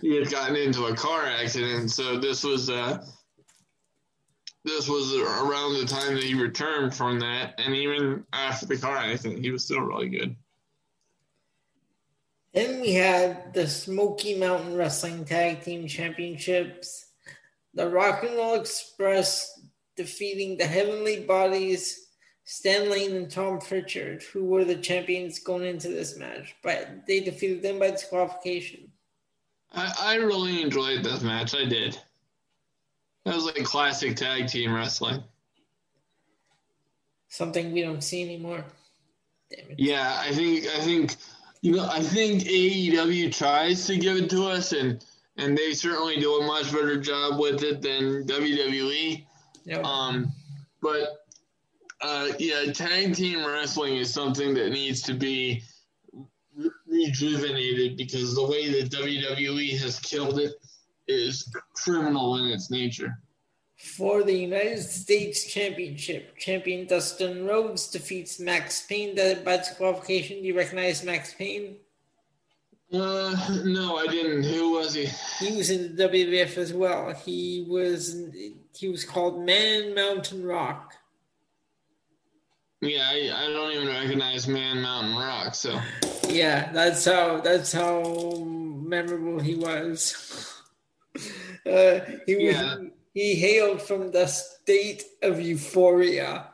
he had gotten into a car accident. So this was uh this was around the time that he returned from that. And even after the car accident he was still really good. Then we had the Smoky Mountain Wrestling Tag Team Championships the Rock and Roll Express defeating the Heavenly Bodies, Stan Lane and Tom Pritchard, who were the champions going into this match, but they defeated them by disqualification. I, I really enjoyed this match. I did. That was like classic tag team wrestling. Something we don't see anymore. Yeah, I think I think you know I think AEW tries to give it to us and and they certainly do a much better job with it than WWE. Yep. Um, but uh, yeah, tag team wrestling is something that needs to be rejuvenated because the way that WWE has killed it is criminal in its nature. For the United States Championship, champion Dustin Rhodes defeats Max Payne by disqualification. Do you recognize Max Payne? Uh, no, I didn't. Who was he? He was in the WWF as well. He was he was called Man Mountain Rock. Yeah, I, I don't even recognize Man Mountain Rock. So yeah, that's how that's how memorable he was. Uh, he was yeah. he hailed from the state of euphoria.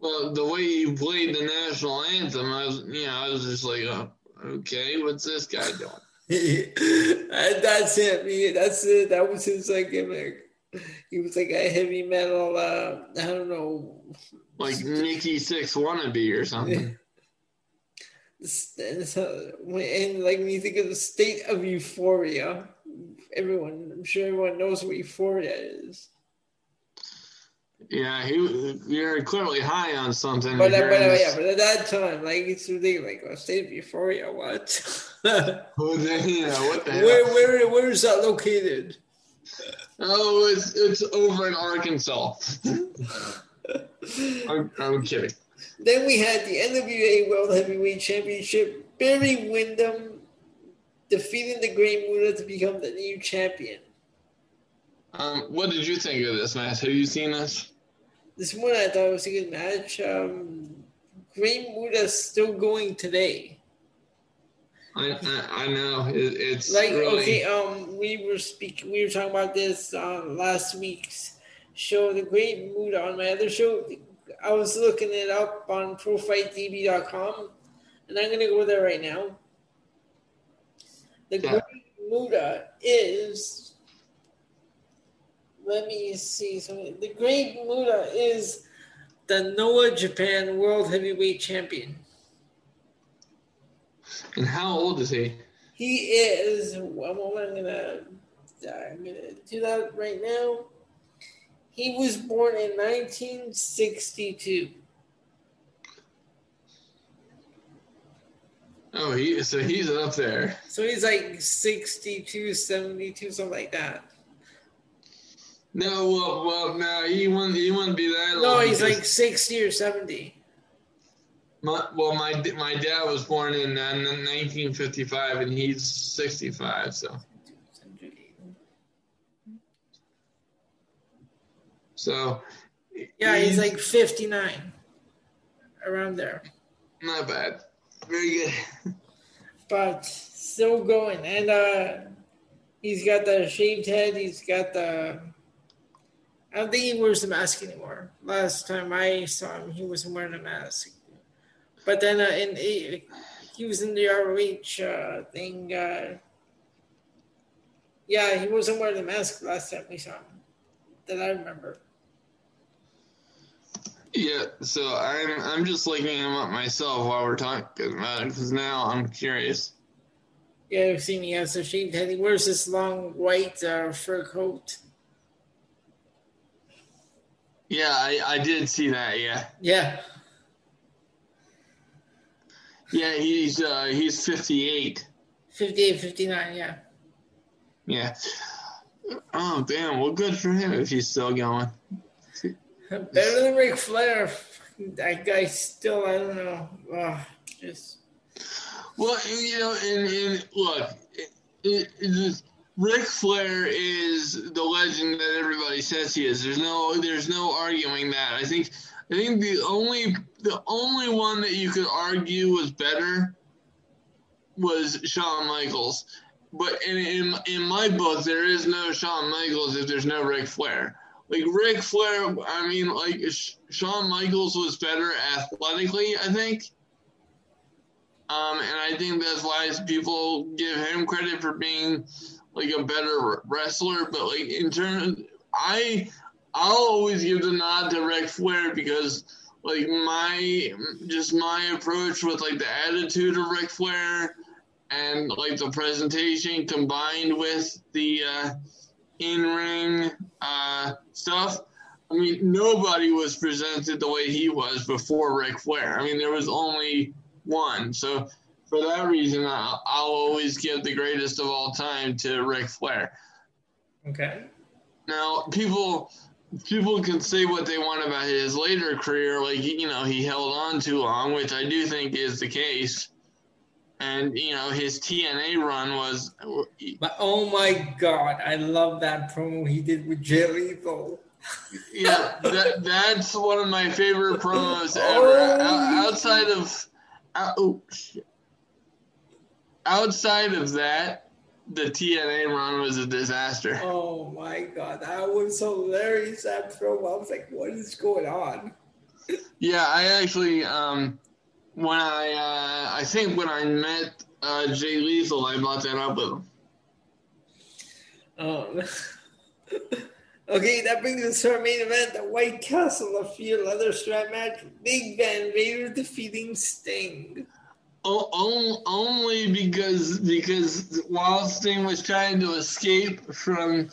Well, the way he played the national anthem, I was, you know, I was just like, oh, okay, what's this guy doing? and that's it. That's it. That was his like gimmick. He was like a heavy metal. Uh, I don't know, like Nikki Sixx wannabe or something. and like when you think of the state of euphoria, everyone, I'm sure everyone knows what euphoria is. Yeah, he you're clearly high on something. But, but yeah, but at that time, like it's ridiculous. Like a state of euphoria, what? then, yeah, what the hell? Where, where, where is that located? Oh, it's it's over in Arkansas. I'm, I'm kidding. Then we had the NWA World Heavyweight Championship. Barry Windham defeating the Great Muta to become the new champion. Um, what did you think of this match? Have you seen this? This one I thought was a good match. Um, Great Muta still going today. I, I, I know it, it's Like really, okay, um, we were speaking, we were talking about this on last week's show, the Great Muta on my other show. I was looking it up on ProFightTV.com, and I'm gonna go there right now. The Yeah. Great Muta is. Let me see something. The Great Muta is the Noah Japan World Heavyweight Champion. And how old is he? He is. Well, I'm gonna. I'm gonna do that right now. He was born in 1962. Oh, he so he's up there. So he's like 62, 72, something like that. No, well, well, no, he wouldn't. He wouldn't be that long. No, old. he's like 60 or 70. My, well, my my dad was born in uh, 1955, and he's 65. So, so Yeah, he's like 59. Around there. not bad. Very good. But still going. And uh he's got the shaved head, he's got the I don't think he wears the mask anymore. Last time I saw him, he wasn't wearing a mask. But then uh, in he, he was in the ROH uh, thing. Uh, yeah, he wasn't wearing the mask last time we saw him. That I remember. Yeah. So I'm I'm just looking him up myself while we're talking about it because now I'm curious. Yeah, I've seen he has a shaved head. He wears this long white uh, fur coat. Yeah, I I did see that. Yeah. Yeah. Yeah, he's uh he's 58. 58, 59, yeah. Yeah. Oh damn! Well, good for him if he's still going. Better than Ric Flair. That guy still, I don't know. Ugh, just Well, you know, and, and look, it, it, it just, Ric Flair is the legend that everybody says he is. There's no, there's no arguing that. I think, I think the only, the only one that you could argue was better was Shawn Michaels. But in, in in my book, there is no Shawn Michaels if there's no Ric Flair. Like Ric Flair, I mean, like Sh- Shawn Michaels was better athletically, I think. Um, and I think that's why people give him credit for being like a better wrestler. But like in terms, I I'll always give the nod to Ric Flair because like my just my approach with like the attitude of Ric Flair and like the presentation combined with the uh, in ring uh, stuff. I mean, nobody was presented the way he was before Ric Flair. I mean, there was only one. So for that reason, I'll, I'll always give the greatest of all time to Ric Flair. okay. Now, people people can say what they want about his later career, like you know he held on too long, which I do think is the case. And you know his TNA run was But oh my god, I love that promo he did with Lethal. yeah that that's one of my favorite promos ever. Oh. Outside of oh, shit. Outside of that, the TNA run was a disaster. Oh my god, that was hilarious. I was like, what is going on? Yeah, I actually, um, when I, uh, I think when I met uh, Jay Lethal, I brought that up with him. Um, okay, that brings us to our main event, the White Castle of Fear leather strap match. Big Van Vader defeating Sting. O- only because because while Sting was trying to escape from,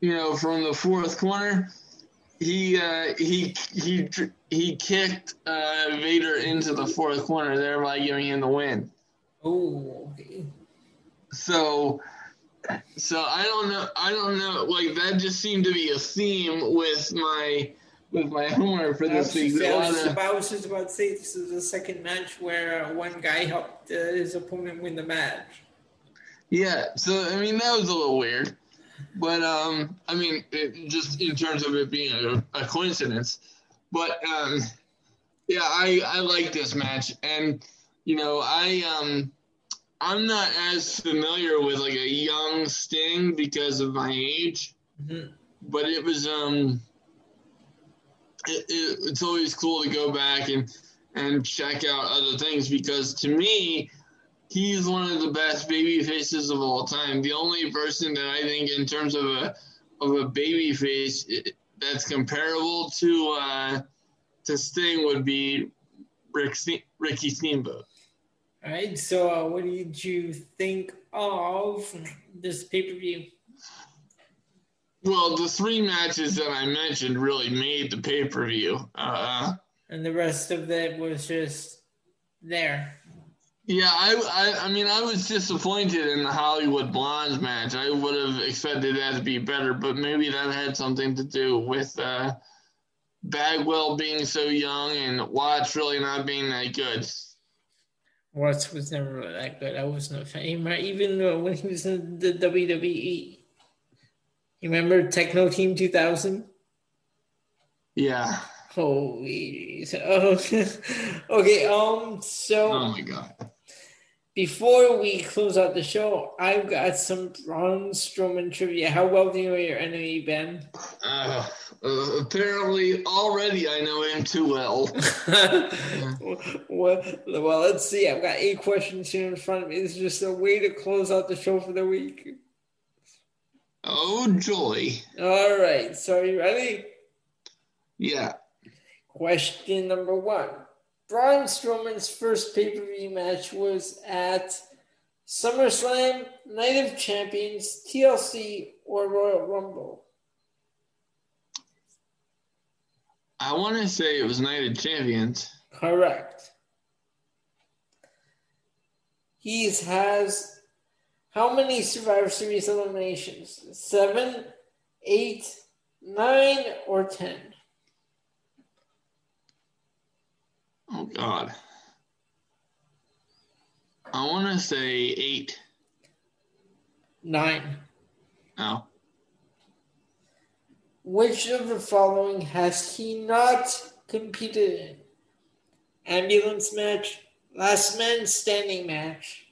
you know, from the fourth corner, he uh, he he he kicked uh, Vader into the fourth corner, thereby giving him the win. Oh, okay. So, so I don't know. I don't know. Like that just seemed to be a theme with my with my homework for this week. I was, just, I was just about to say this is the second match where uh, one guy helped uh, his opponent win the match. Yeah, so I mean that was a little weird, but um, I mean it, just in terms of it being a, a coincidence, but um, yeah, I I like this match, and you know I um I'm not as familiar with like a young Sting because of my age, mm-hmm. but it was um it, it, it's always cool to go back and and check out other things because to me he's one of the best baby faces of all time. The only person that I think in terms of a of a baby face that's comparable to uh, to Sting would be Rick Ricky Steamboat. All right. So, uh, what did you think of this pay per view? Well, the three matches that I mentioned really made the pay per view. Uh, and the rest of it was just there. Yeah, I, I, I mean, I was disappointed in the Hollywood Blondes match. I would have expected that to be better, but maybe that had something to do with uh, Bagwell being so young and Watts really not being that good. Watts was never really that good. I wasn't a fan. Even when he was in the WWE. You remember Techno Team 2000? Yeah. Holy. Oh, okay. Um. So. Oh my god. Before we close out the show, I've got some Braun Strowman trivia. How well do you know your enemy, Ben? Uh, uh, apparently, already I know him too well. well. Well, let's see. I've got eight questions here in front of me. This is just a way to close out the show for the week. Oh, joy. All right. So, are you ready? Yeah. Question number one Braun Strowman's first pay per view match was at SummerSlam, Night of Champions, TLC, or Royal Rumble. I want to say it was Night of Champions. Correct. He has how many Survivor Series eliminations? Seven, eight, nine, or ten? Oh God. I want to say eight. Nine. Oh. Which of the following has he not competed in? Ambulance match, last man standing match,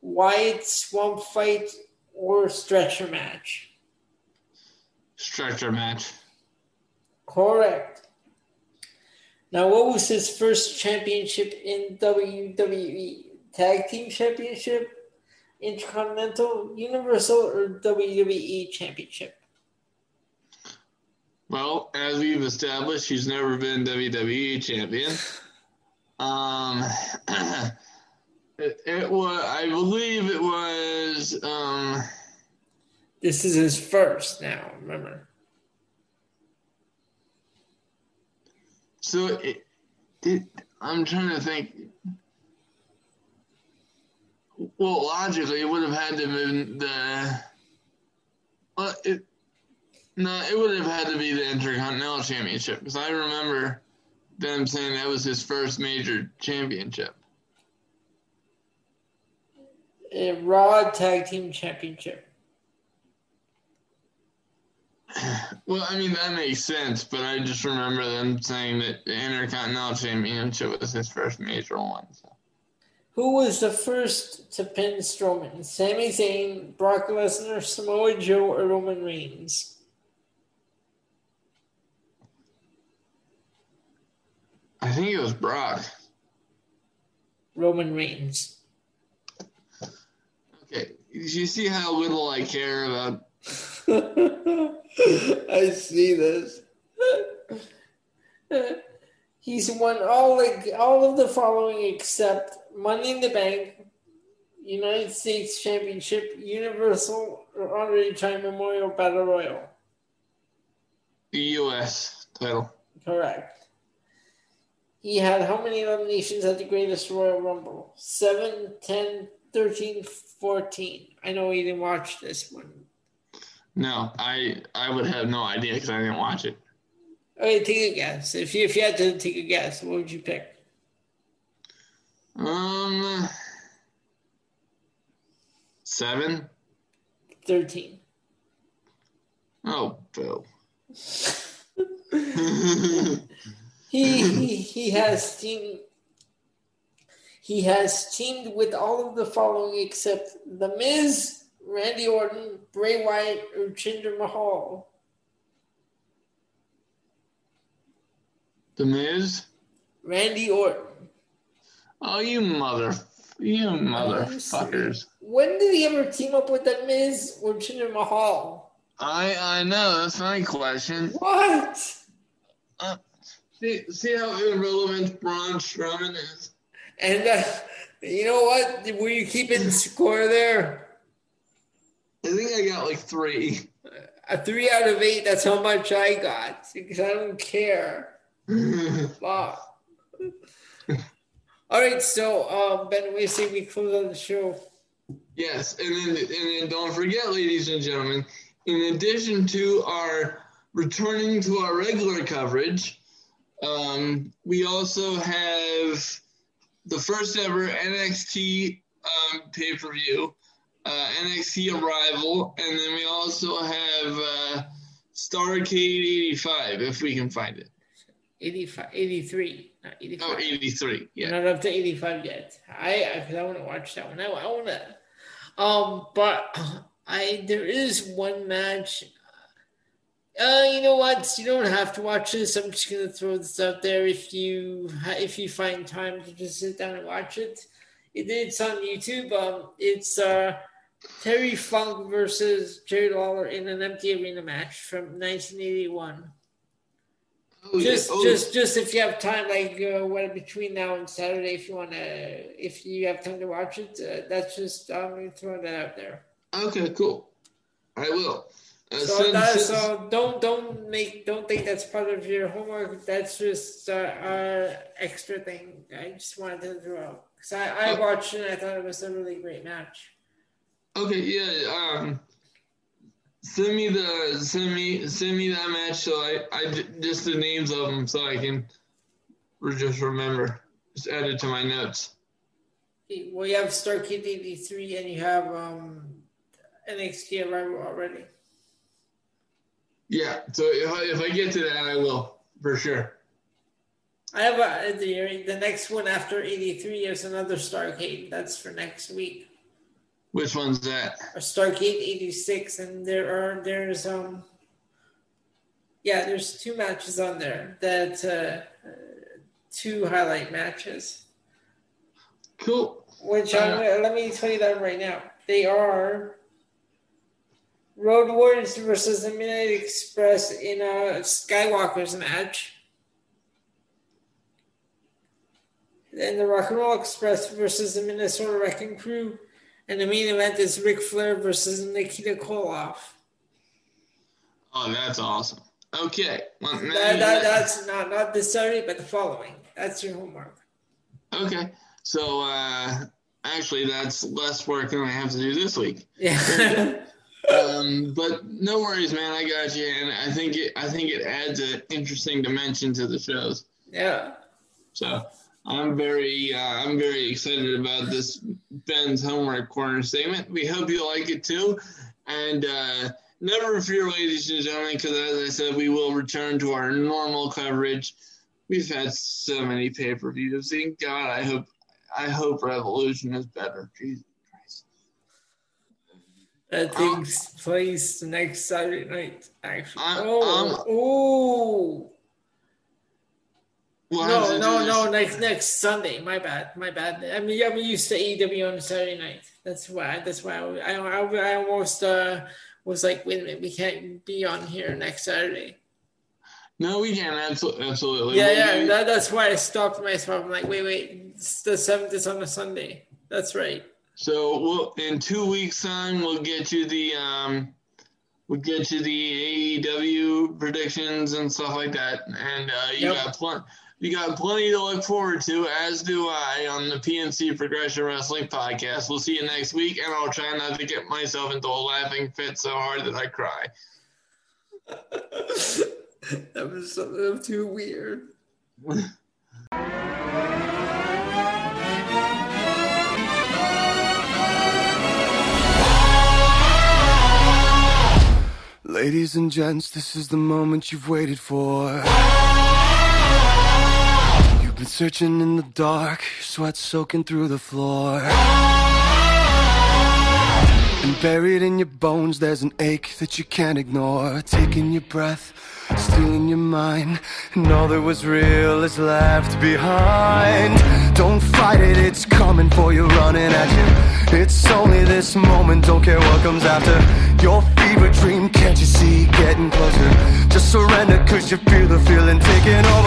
Wyatt swamp fight or stretcher match? Stretcher match. Correct. Now, what was his first championship in WWE? Tag Team Championship, Intercontinental, Universal, or WWE Championship? Well, as we've established, he's never been WWE champion. Um, It, it was, I believe it was. Um, this is his first now, remember. So it, it, I'm trying to think. Well, logically, it would have had to have been the. Well, it, no, it would have had to be the Intercontinental Championship because I remember them saying that was his first major championship a Raw Tag Team Championship. Well, I mean that makes sense, but I just remember them saying that the Intercontinental Championship was his first major one. So. Who was the first to pin Strowman? Sami Zayn, Brock Lesnar, Samoa Joe, or Roman Reigns? I think it was Brock. Roman Reigns. Okay, you see how little I care about. I see this. He's won all like all of the following except Money in the Bank, United States Championship, Universal or Andre Time Memorial Battle Royal. The U.S. title. Correct. He had how many nominations at the Greatest Royal Rumble? Seven, ten, 13, 14. I know you didn't watch this one. No, I I would have no idea because I didn't watch it. Okay, take a guess. If you if you had to take a guess, what would you pick? Um, seven. Thirteen. Oh, Bill. he, he he has teamed he has teamed with all of the following except The Miz, Randy Orton, Bray Wyatt, or Jinder Mahal. The Miz. Randy Orton. Oh, you mother, you motherfuckers! When did he ever team up with The Miz or Jinder Mahal? I I know that's my question. What? Uh, see see how irrelevant Braun Strowman is. And uh, you know what? Were you keeping score there? I think I got like three. A three out of eight. That's how much I got because I don't care. Fuck. All right, so um, Ben, we say we close on the show. Yes, and then and then don't forget, ladies and gentlemen, in addition to our returning to our regular coverage, um, we also have the first ever NXT um, pay per view, uh, NXT Arrival, and then we also have uh, Starrcade 85 if we can find it. 85, 83, not 85. Oh, 83, yeah. We're not up to 85 yet. I because I, want to watch that one. I, I want to. Um, but I there is one match. Uh, you know what? You don't have to watch this. I'm just gonna throw this out there. If you if you find time to just sit down and watch it, it it's on YouTube. Um, it's uh Terry Funk versus Jerry Lawler in an empty arena match from 1981. Oh, yeah. Just, Oh, just, just if you have time, like uh, what between now and Saturday, if you want to, if you have time to watch it, uh, that's just I'm gonna throw that out there. Okay, cool. I will. Uh, So, that, so don't don't make don't think that's part of your homework. That's just uh, uh extra thing. I just wanted to throw out because I, I Oh. watched it and I thought it was a really great match. Okay, yeah. Um, send me the send me send me that match so I I j- just the names of them so I can just remember. Just add it to my notes. Well, you have Starrcade '83 and you have um NXT Arrival already. Yeah. So if I if I get to that, I will for sure. I have a, the the next one after '83 is another Starrcade. That's for next week. Which one's that? A Starrcade '86, and there are there's um yeah there's two matches on there that uh, uh, two highlight matches. Cool. Which I'm, let me tell you that right now. They are Road Warriors versus the Midnight Express in a Skywalker's match. Then the Rock and Roll Express versus the Minnesota Wrecking Crew. And the main event is Ric Flair versus Nikita Koloff. Oh, that's awesome. Okay. Well, That, that, that's not, not this Saturday, but the following. That's your homework. Okay. So uh, actually, that's less work than I have to do this week. Yeah. um, but no worries, man. I got you, and I think it. I think it adds an interesting dimension to the shows. yeah. So I'm very, uh, I'm very excited about this Ben's homework corner segment. We hope you like it too, and uh, never fear, ladies and gentlemen, because as I said, we will return to our normal coverage. We've had so many pay per views. Thank God, I hope, I hope Revolution is better. Jesus. That takes place next Saturday night, actually. I'm- oh, oh. We'll have No, no, no, next next Sunday. My bad, my bad. I mean, I'm used to AEW on Saturday night. That's why. That's why I, I, I almost uh, was like, wait a minute, we can't be on here next Saturday. No, we can absolutely, absolutely. Yeah, yeah. That, that's why I stopped myself. I'm like, wait, wait. It's the seventh is on a Sunday. That's right. So we'll in two weeks' time we'll get you the um we'll get you the AEW predictions and stuff like that. And uh, you Yep. got plenty you got plenty to look forward to, as do I, on the PNC Progression Wrestling Podcast. We'll see you next week, and I'll try not to get myself into a laughing fit so hard that I cry. that was something too weird. Ladies and gents, this is the moment you've waited for. You've been searching in the dark, sweat soaking through the floor. And buried in your bones, there's an ache that you can't ignore. Taking your breath, stealing your mind, and all that was real is left behind. Don't fight it, it's coming for you, running at you. It's only this moment, don't care what comes after. Your fever dream, can't you see, getting closer? Just surrender, cause you feel the feeling taking over.